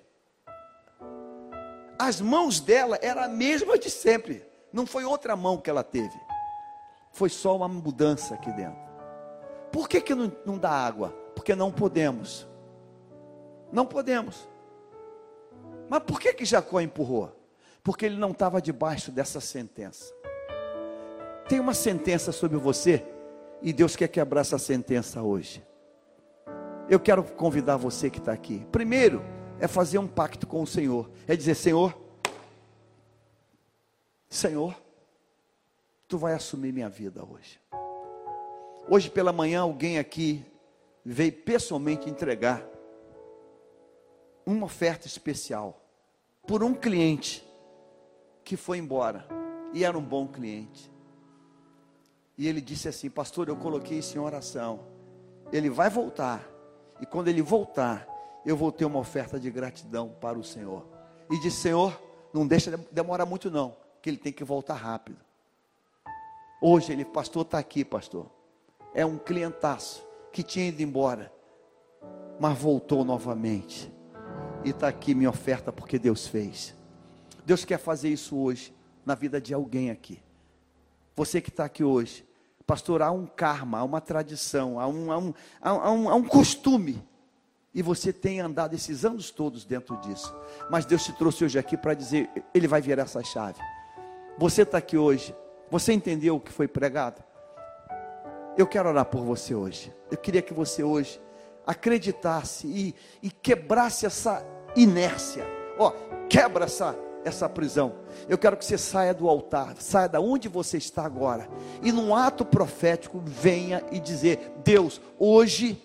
As mãos dela eram a mesma de sempre. Não foi outra mão que ela teve. Foi só uma mudança aqui dentro. Por que, que não, não dá água? Porque não podemos. Não podemos. Mas por que, que Jacó empurrou? Porque ele não estava debaixo dessa sentença. Tem uma sentença sobre você e Deus quer quebrar essa sentença hoje. Eu quero convidar você que está aqui. Primeiro é fazer um pacto com o Senhor. É dizer, Senhor, Senhor, Tu vai assumir minha vida hoje. Hoje pela manhã alguém aqui veio pessoalmente entregar uma oferta especial por um cliente que foi embora e era um bom cliente. E ele disse assim: Pastor, eu coloquei isso em oração. Ele vai voltar. E quando ele voltar, eu vou ter uma oferta de gratidão para o Senhor. E disse: Senhor, não deixa demorar muito, não, que ele tem que voltar rápido. Hoje ele, pastor, está aqui, pastor é um clientaço que tinha ido embora, mas voltou novamente. E está aqui minha oferta porque Deus fez. Deus quer fazer isso hoje na vida de alguém aqui. Você que está aqui hoje, pastor, há um karma, há uma tradição, há um, há um, há um, há um costume. E você tem andado esses anos todos dentro disso. Mas Deus te trouxe hoje aqui para dizer: Ele vai virar essa chave. Você está aqui hoje. Você entendeu o que foi pregado? Eu quero orar por você hoje. Eu queria que você hoje acreditasse e, e quebrasse essa inércia. Ó, oh, quebra essa, essa prisão. Eu quero que você saia do altar, saia da onde você está agora. E num ato profético, venha e dizer: Deus, hoje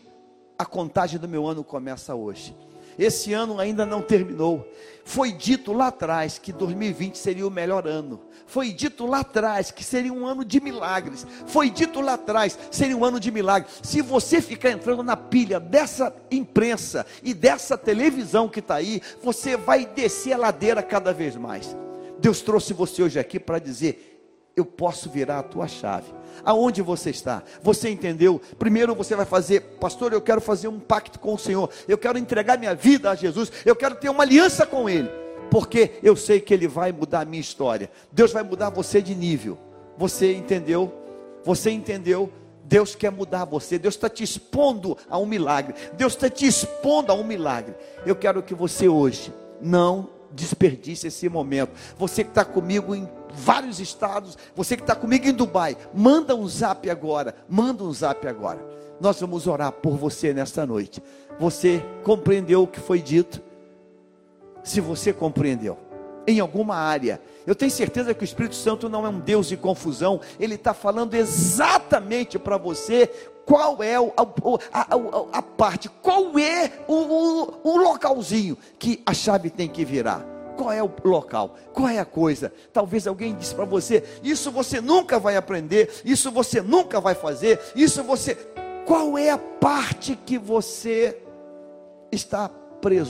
a contagem do meu ano começa hoje. Esse ano ainda não terminou. Foi dito lá atrás que 2020 seria o melhor ano. Foi dito lá atrás que seria um ano de milagres. Foi dito lá atrás seria um ano de milagres. Se você ficar entrando na pilha dessa imprensa e dessa televisão que está aí, você vai descer a ladeira cada vez mais. Deus trouxe você hoje aqui para dizer: eu posso virar a tua chave. Aonde você está? Você entendeu? Primeiro você vai fazer, pastor, eu quero fazer um pacto com o Senhor. Eu quero entregar minha vida a Jesus. Eu quero ter uma aliança com Ele. Porque eu sei que Ele vai mudar a minha história. Deus vai mudar você de nível. Você entendeu? Você entendeu? Deus quer mudar você. Deus está te expondo a um milagre. Deus está te expondo a um milagre. Eu quero que você hoje não desperdice esse momento. Você que está comigo em vários estados, você que está comigo em Dubai, manda um zap agora, manda um zap agora. Nós vamos orar por você nesta noite. Você compreendeu o que foi dito? Se você compreendeu, em alguma área, eu tenho certeza que o Espírito Santo não é um Deus de confusão, ele está falando exatamente para você qual é o, a, a, a, parte, qual é o, o, o localzinho que a chave tem que virar. Qual é o local? Qual é a coisa? Talvez alguém disse para você: Isso você nunca vai aprender, isso você nunca vai fazer, isso você. Qual é a parte que você está preso?